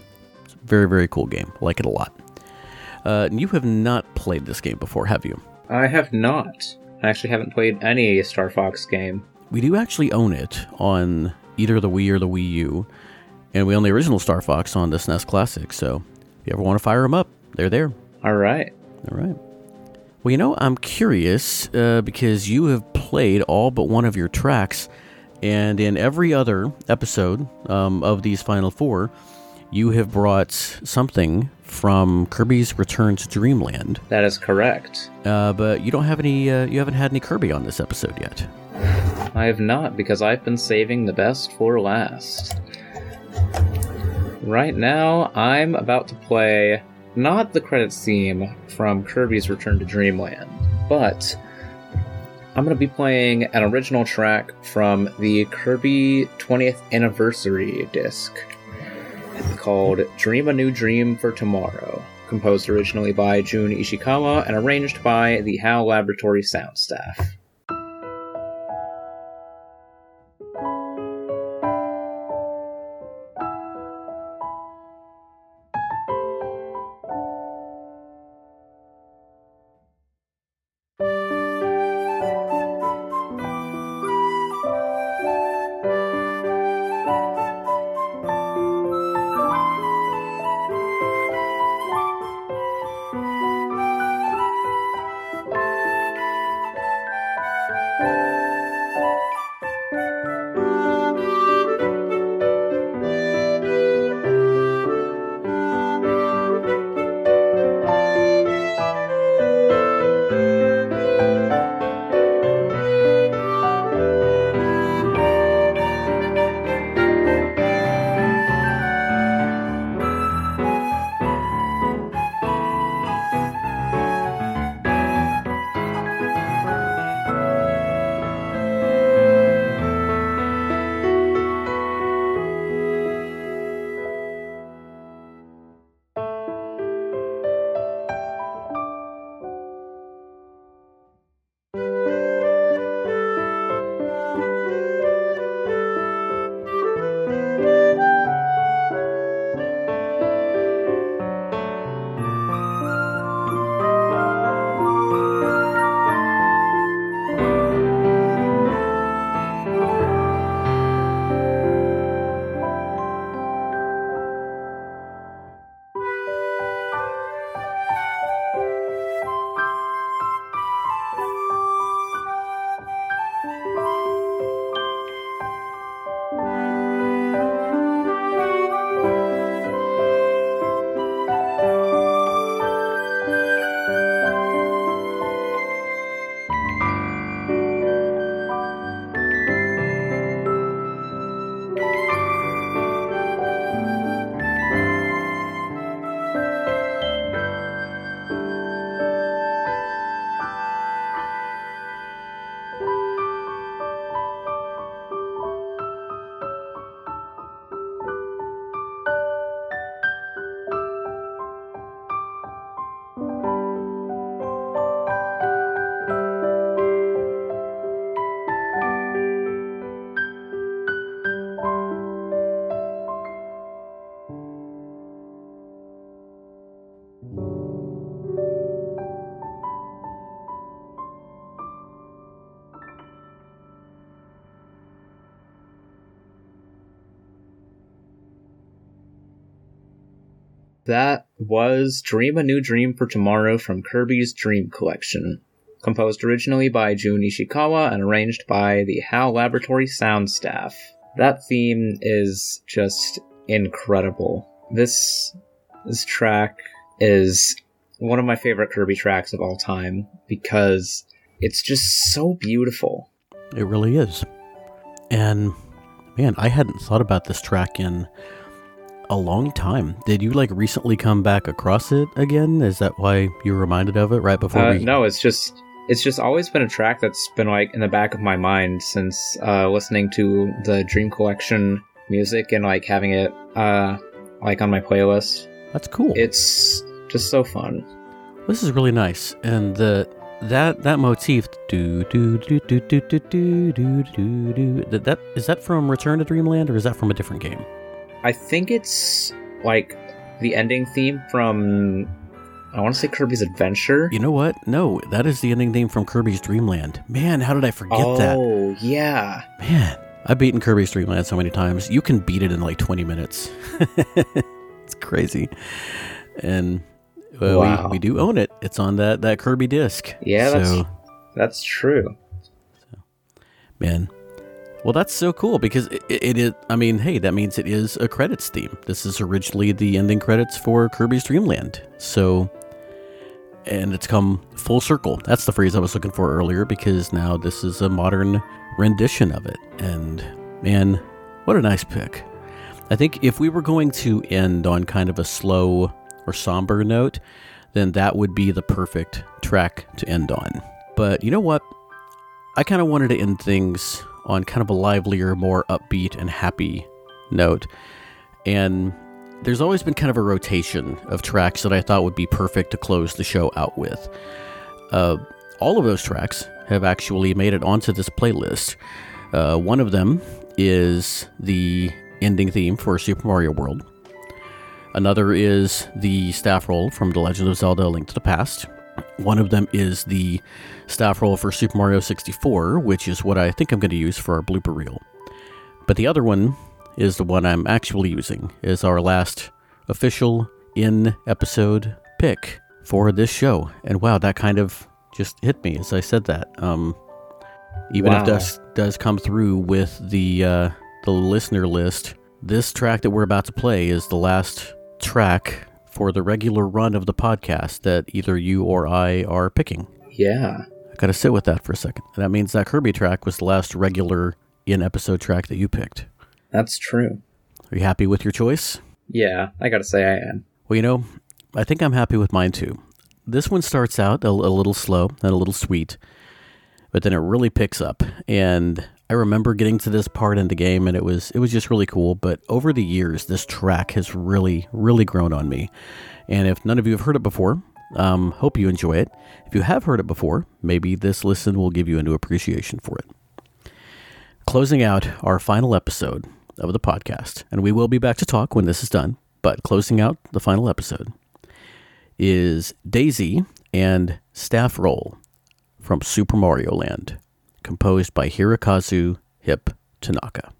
very, very cool game. I like it a lot. Uh, you have not played this game before, have you? I have not. I actually haven't played any Star Fox game. We do actually own it on either the Wii or the Wii U, and we own the original Star Fox on the SNES Classic. So if you ever want to fire them up, they're there. All right. All right. Well, you know, I'm curious uh, because you have played all but one of your tracks, and in every other episode um, of these final four, you have brought something from Kirby's Return to Dreamland. That is correct. Uh, but you don't have any. Uh, you haven't had any Kirby on this episode yet. I have not because I've been saving the best for last. Right now, I'm about to play not the credits theme from Kirby's Return to Dreamland, but I'm going to be playing an original track from the Kirby 20th Anniversary disc called Dream a New Dream for Tomorrow, composed originally by Jun Ishikawa and arranged by the HAL Laboratory sound staff. That was Dream a New Dream for Tomorrow from Kirby's Dream Collection. Composed originally by Jun Ishikawa and arranged by the HAL Laboratory sound staff. That theme is just incredible. This this track is one of my favorite Kirby tracks of all time because it's just so beautiful. It really is. And man, I hadn't thought about this track in a long time. Did you like recently come back across it again? Is that why you're reminded of it right before Uh, we no, it's just it's just always been a track that's been like in the back of my mind since uh, listening to the Dream Collection music and like having it uh, like on my playlist. That's cool. It's just so fun. This is really nice, and the that that motif do do do do do do do do do that is that from Return to Dreamland or is that from a different game? I think it's like the ending theme from I want to say Kirby's Adventure. You know what? No, that is the ending theme from Kirby's Dreamland. Man, how did I forget that? oh yeah, Man, I've beaten Kirby's Dreamland so many times. You can beat it in like 20 minutes. it's crazy. And uh, well, Wow. we, we do own it. It's on that, that Kirby disc. Yeah, so, that's true. man. Well, that's so cool because it, is. I mean, hey, that means it is a credits theme. This is originally the ending credits for Kirby's Dreamland. So, and it's come full circle. That's the phrase I was looking for earlier because now this is a modern rendition of it. And man, what a nice pick. I think if we were going to end on kind of a slow or somber note, then that would be the perfect track to end on. But you know what? I kind of wanted to end things on kind of a livelier, more upbeat and happy note. And there's always been kind of a rotation of tracks that I thought would be perfect to close the show out with. Uh, all of those tracks have actually made it onto this playlist. Uh, one of them is the ending theme for Super Mario World. Another is the staff roll from The Legend of Zelda: A Link to the Past. One of them is the staff roll for Super Mario 64, which is what I think I'm going to use for our blooper reel. But the other one is the one I'm actually using is our last official in episode pick for this show. And wow, that kind of just hit me as I said that. Um, even if Wow. does does come through with the uh, the listener list, this track that we're about to play is the last track for the regular run of the podcast that either you or I are picking. Yeah. I gotta sit with that for a second. That means that Kirby track was the last regular in episode track that you picked. That's true. Are you happy with your choice? Yeah, I gotta say I am. Well, you know, I think I'm happy with mine too. This one starts out a, a little slow and a little sweet, but then it really picks up. And I remember getting to this part in the game, and it was it was just really cool. But over the years, this track has really really grown on me. And if none of you have heard it before, um, hope you enjoy it. If you have heard it before, maybe this listen will give you a new appreciation for it. Closing out our final episode of the podcast, and we will be back to talk when this is done. But closing out the final episode is Daisy and Staff Roll from Super Mario Land, composed by Hirokazu Hip Tanaka.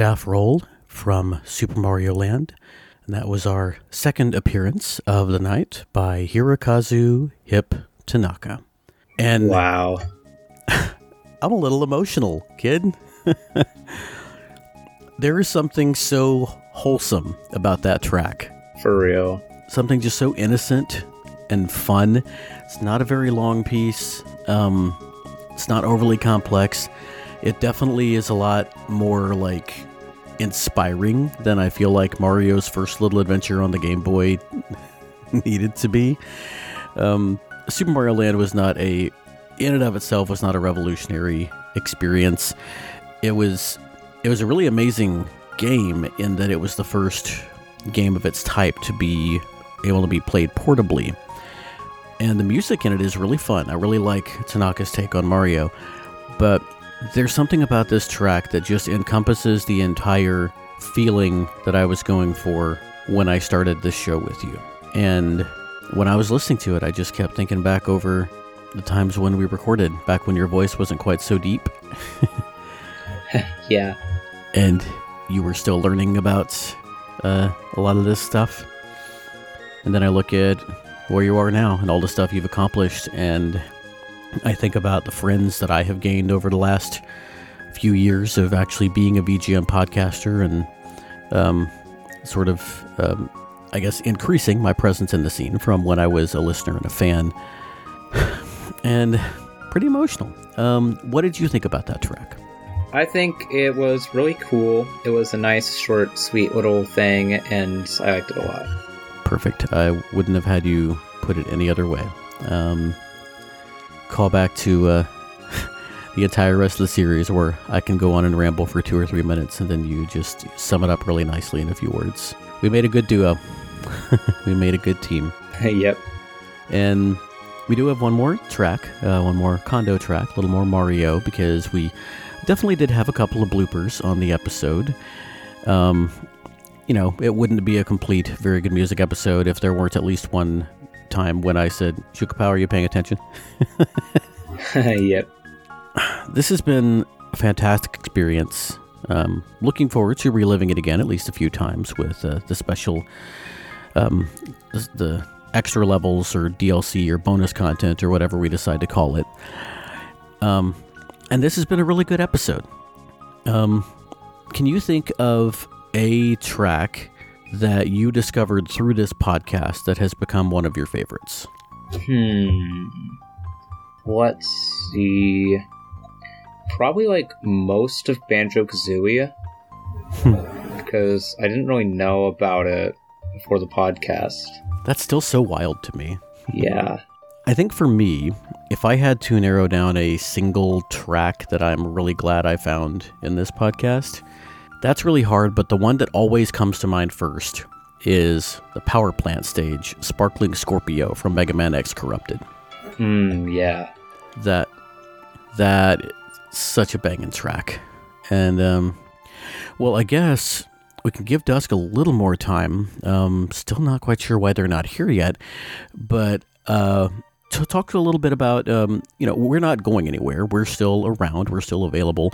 Staff Roll from Super Mario Land. And that was our second appearance of the night by Hirokazu Hip Tanaka. And Wow. I'm a little emotional, kid. there is something so wholesome about that track. For real. Something just so innocent and fun. It's not a very long piece. Um, it's not overly complex. It definitely is a lot more like inspiring than I feel like Mario's first little adventure on the Game Boy needed to be. Um, Super Mario Land was not a, in and of itself, was not a revolutionary experience. It was, it was a really amazing game in that it was the first game of its type to be able to be played portably. And the music in it is really fun. I really like Tanaka's take on Mario. But there's something about this track that just encompasses the entire feeling that I was going for when I started this show with you. And when I was listening to it, I just kept thinking back over the times when we recorded, back when your voice wasn't quite so deep. Yeah. and you were still learning about uh, a lot of this stuff. And then I look at where you are now and all the stuff you've accomplished, and I think about the friends that I have gained over the last few years of actually being a VGM podcaster and um, sort of, um, I guess, increasing my presence in the scene from when I was a listener and a fan. and pretty emotional. Um, what did you think about that track? I think it was really cool. It was a nice, short, sweet little thing, and I liked it a lot. Perfect. I wouldn't have had you put it any other way. Um, call back to uh, the entire rest of the series where I can go on and ramble for two or three minutes and then you just sum it up really nicely in a few words. We made a good duo. we made a good team. yep. And we do have one more track, uh, one more condo track, a little more Mario, because we definitely did have a couple of bloopers on the episode. Um, you know, it wouldn't be a complete, very good music episode if there weren't at least one time when I said, Shukapow, are you paying attention? yep. This has been a fantastic experience. Um, looking forward to reliving it again at least a few times with uh, the special, um, the, the extra levels or DLC or bonus content or whatever we decide to call it. Um, and this has been a really good episode. Um, can you think of a track that you discovered through this podcast that has become one of your favorites? Hmm. Let's see. Probably like most of Banjo Kazooie. because I didn't really know about it before the podcast. That's still so wild to me. Yeah. I think for me, if I had to narrow down a single track that I'm really glad I found in this podcast, that's really hard, but the one that always comes to mind first is the power plant stage, Sparkling Scorpio from Mega Man X Corrupted. Hmm, yeah. That that such a banging track. And um well, I guess we can give Dusk a little more time. Um still not quite sure why they're not here yet, but uh to talk a little bit about um, you know we're not going anywhere. We're still around. We're still available.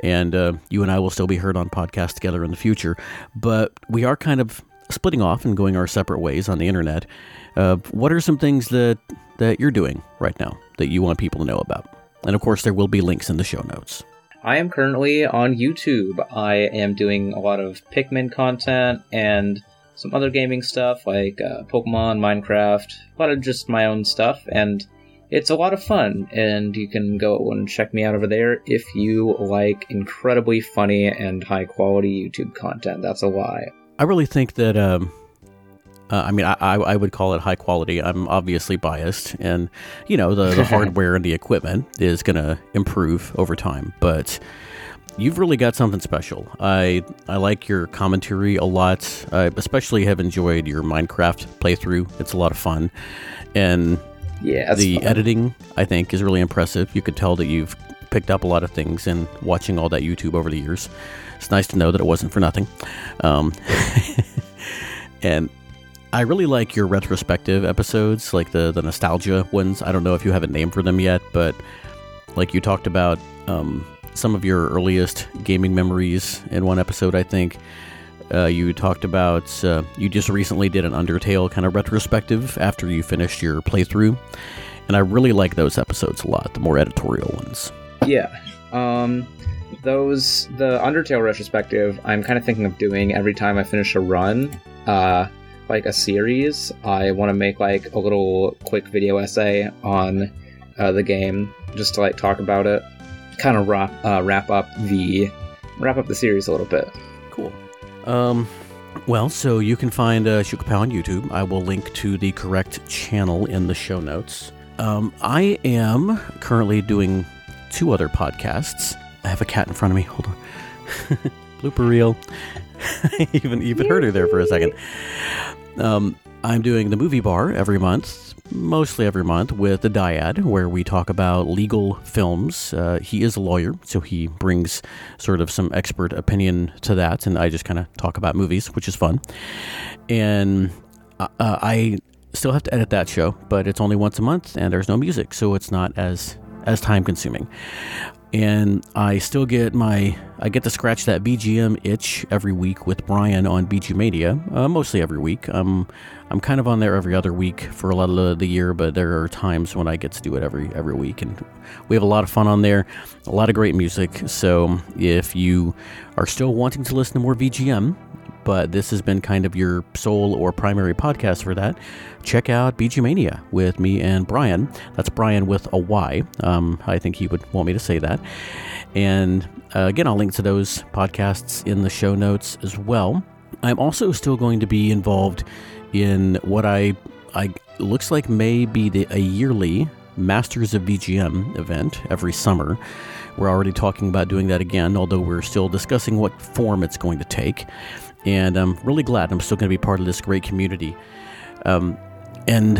And uh, you and i will still be heard on podcasts together in the future. But we are kind of splitting off and going our separate ways on the internet. Uh, what are some things that that you're doing right now that you want people to know about? And of course there will be links in the show notes. I am currently on YouTube. I am doing a lot of Pikmin content and some other gaming stuff like uh, Pokemon, Minecraft, a lot of just my own stuff, and it's a lot of fun. And you can go and check me out over there if you like incredibly funny and high quality YouTube content. That's a lie. I really think that. Um, uh, I mean, I, I I would call it high quality. I'm obviously biased, and you know the, the hardware and the equipment is going to improve over time. But you've really got something special. I I like your commentary a lot. I especially have enjoyed your Minecraft playthrough. It's a lot of fun, and Yeah, the fun. editing I think is really impressive. You could tell that you've picked up a lot of things and watching all that YouTube over the years. It's nice to know that it wasn't for nothing. Um, and I really like your retrospective episodes, like the the nostalgia ones. I don't know if you have a name for them yet, but like you talked about um, some of your earliest gaming memories in one episode, I think. Uh, you talked about uh, you just recently did an Undertale kind of retrospective after you finished your playthrough, and I really like those episodes a lot, the more editorial ones. Yeah. Um, those the Undertale retrospective. I'm kind of thinking of doing every time I finish a run. Uh, like a series. I want to make like a little quick video essay on uh, the game, just to like talk about it, kind of wrap uh, wrap up the wrap up the series a little bit. Cool. Um, well, so you can find uh, Shukapow on YouTube. I will link to the correct channel in the show notes. Um, I am currently doing two other podcasts. I have a cat in front of me. Hold on. Blooper reel. even even heard her there for a second. Um, I'm doing the movie bar every month, mostly every month, with the Dyad, where we talk about legal films. Uh, he is a lawyer, so he brings sort of some expert opinion to that, and I just kind of talk about movies, which is fun. And uh, I still have to edit that show, but it's only once a month, and there's no music, so it's not as as time consuming and I still get my I get to scratch that BGM itch every week with Brian on BG Media, uh, mostly every week. Um, I'm kind of on there every other week for a lot of the year, but there are times when I get to do it every every week, and we have a lot of fun on there, a lot of great music. So if you are still wanting to listen to more VGM, but this has been kind of your sole or primary podcast for that, check out BG Mania with me and Brian. That's Brian with a Y. Um, I think he would want me to say that. And uh, again, I'll link to those podcasts in the show notes as well. I'm also still going to be involved in what I I looks like may be the, a yearly Masters of BGM event every summer. We're already talking about doing that again, although we're still discussing what form it's going to take and I'm really glad I'm still going to be part of this great community. Um, and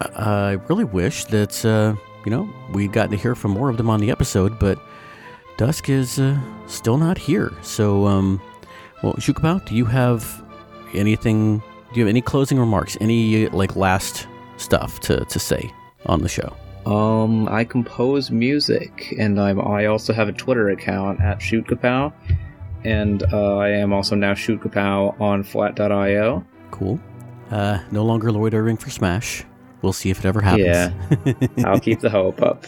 I really wish that uh, you know we'd gotten to hear from more of them on the episode, but Dusk is uh, still not here. So, um, well, Shukapow, do you have anything? Do you have any closing remarks? Any like last stuff to, to say on the show? Um, I compose music, and I'm I also have a Twitter account at Shootkapow and uh, I am also now Shoot Kapow on Flat.io. Cool. Uh, no longer loitering for Smash. We'll see if it ever happens. Yeah, I'll keep the hope up.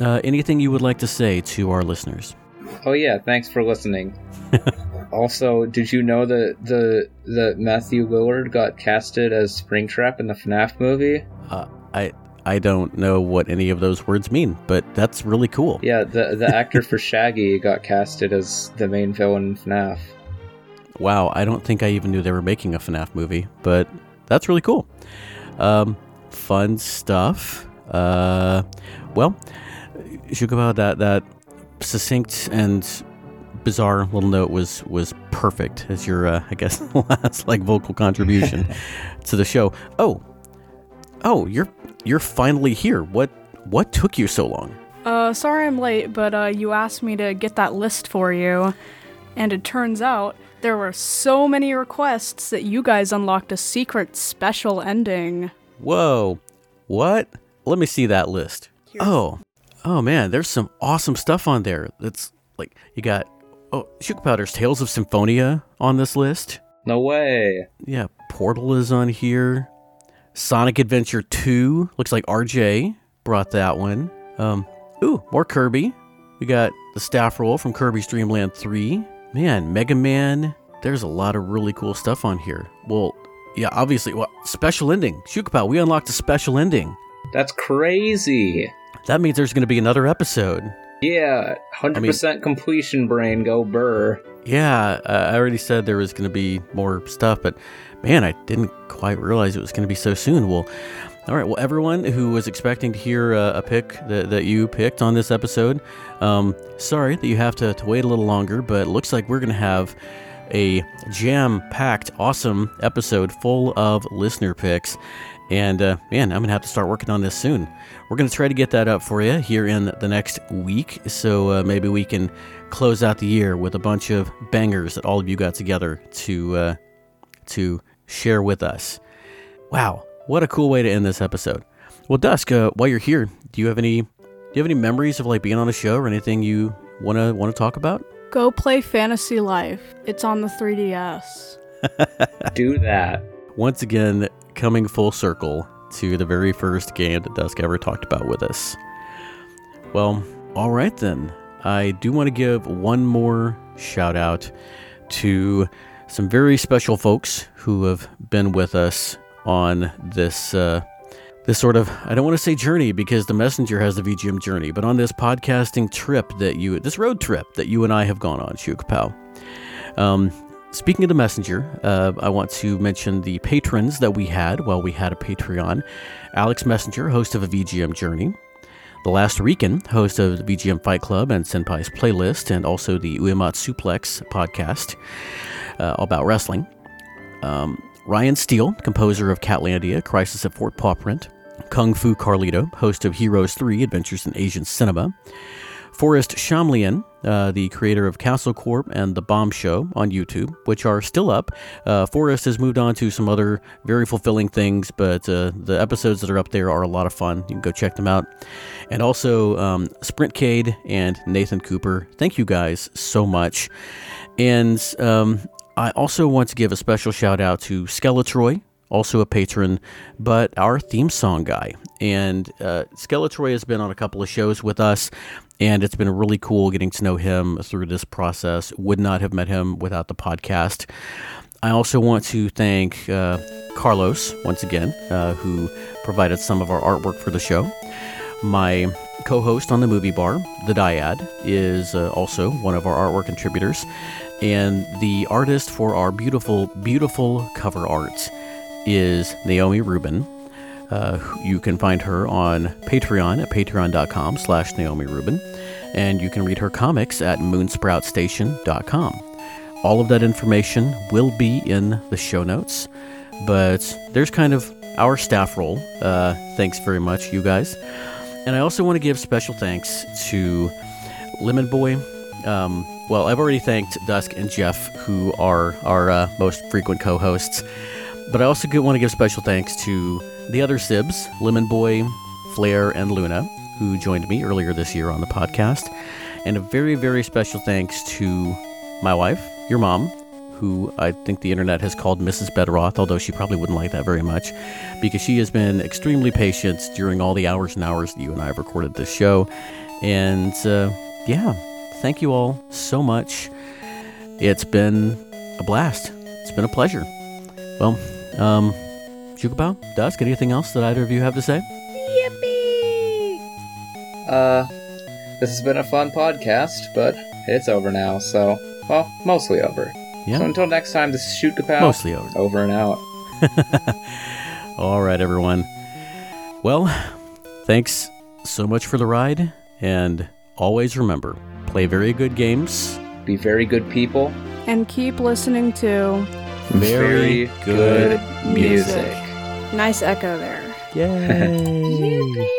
Uh, anything you would like to say to our listeners? Oh yeah, thanks for listening. also, did you know that the the Matthew Lillard got casted as Springtrap in the FNAF movie? Uh, I I don't know what any of those words mean, but that's really cool. Yeah, the the actor for Shaggy got casted as the main villain in FNAF. Wow, I don't think I even knew they were making a FNAF movie, but that's really cool. Um, fun stuff. Uh, well, Shukapow, that that succinct and bizarre little note was was perfect as your uh, I guess last like vocal contribution to the show. Oh, oh, you're you're finally here. What what took you so long? Uh, sorry I'm late, but uh, you asked me to get that list for you, and it turns out there were so many requests that you guys unlocked a secret special ending. Whoa, what? Let me see that list. Oh, oh man, there's some awesome stuff on there. That's like you got oh Shuka Powder's Tales of Symphonia on this list. No way. Yeah, Portal is on here. Sonic Adventure 2. Looks like RJ brought that one. Um, ooh, more Kirby. We got the staff roll from Kirby's Dream Land 3. Man, Mega Man. There's a lot of really cool stuff on here. Well, yeah, obviously, well, special ending. Shukapow, we unlocked a special ending. That's crazy. That means there's going to be another episode. Yeah, 100% I mean, completion brain, go burr. Yeah, uh, I already said there was going to be more stuff, but man, I didn't quite realize it was going to be so soon. Well, all right. Well, everyone who was expecting to hear uh, a pick that, that you picked on this episode, um, sorry that you have to, to wait a little longer, but it looks like we're going to have a jam packed, awesome episode full of listener picks. And uh, man, I'm going to have to start working on this soon. We're going to try to get that up for you here in the next week. So uh, maybe we can close out the year with a bunch of bangers that all of you got together to uh, to share with us. Wow, what a cool way to end this episode. Well, Dusk, uh, while you're here, do you have any do you have any memories of like being on a show or anything you wanna wanna talk about? Go play Fantasy Life. It's on the 3DS. Do that. Once again, coming full circle to the very first game that Dusk ever talked about with us. Well, all right then. I do want to give one more shout out to some very special folks who have been with us on this uh, this sort of I don't want to say journey because the messenger has the VGM journey, but on this podcasting trip that you this road trip that you and I have gone on, Shukapow. Um, speaking of the messenger, uh, I want to mention the patrons that we had while we had a Patreon. Alex Messenger, host of a VGM journey. The Last Rican, host of the VGM Fight Club and Senpai's Playlist, and also the Uematsuplex podcast uh, about wrestling. Um, Ryan Steele, composer of Catlandia, Crisis at Fort Pawprint. Kung Fu Carlito, host of Heroes 3 Adventures in Asian Cinema. Forrest Shamlian, uh, the creator of Castle Corp and The Bomb Show on YouTube, which are still up. Uh, Forrest has moved on to some other very fulfilling things, but uh, the episodes that are up there are a lot of fun. You can go check them out. And also, um, Sprintcade and Nathan Cooper. Thank you guys so much. And um, I also want to give a special shout out to Skeletroy, also a patron, but our theme song guy. And uh, Skeletroy has been on a couple of shows with us, and it's been really cool getting to know him through this process. Would not have met him without the podcast. I also want to thank uh, Carlos once again, uh, who provided some of our artwork for the show. My co host on the movie bar, The Dyad, is uh, also one of our artwork contributors. And the artist for our beautiful, beautiful cover art is Naomi Rubin. Uh, you can find her on Patreon at patreon.com slash Naomi Rubin. And you can read her comics at moonsproutstation.com. All of that information will be in the show notes. But there's kind of our staff roll. Uh, thanks very much, you guys. And I also want to give special thanks to Lemon Boy. Um, well, I've already thanked Dusk and Jeff, who are our uh, most frequent co hosts. But I also want to give special thanks to the other Sibs, Lemon Boy, Flair, and Luna, who joined me earlier this year on the podcast. And a very, very special thanks to my wife, your mom, who I think the internet has called Mrs. Bedroth, although she probably wouldn't like that very much, because she has been extremely patient during all the hours and hours that you and I have recorded this show. And uh, yeah, thank you all so much. It's been a blast. It's been a pleasure. Well, um, Shukapow, Dusk, anything else that either of you have to say? Uh, this has been a fun podcast, but it's over now, so, well, mostly over. Yeah. So until next time, this is Shoot Kapow. Mostly over. Over and out. All right, everyone. Well, thanks so much for the ride, and always remember play very good games. Be very good people. And keep listening to Very, good, music. Nice echo there. Yay!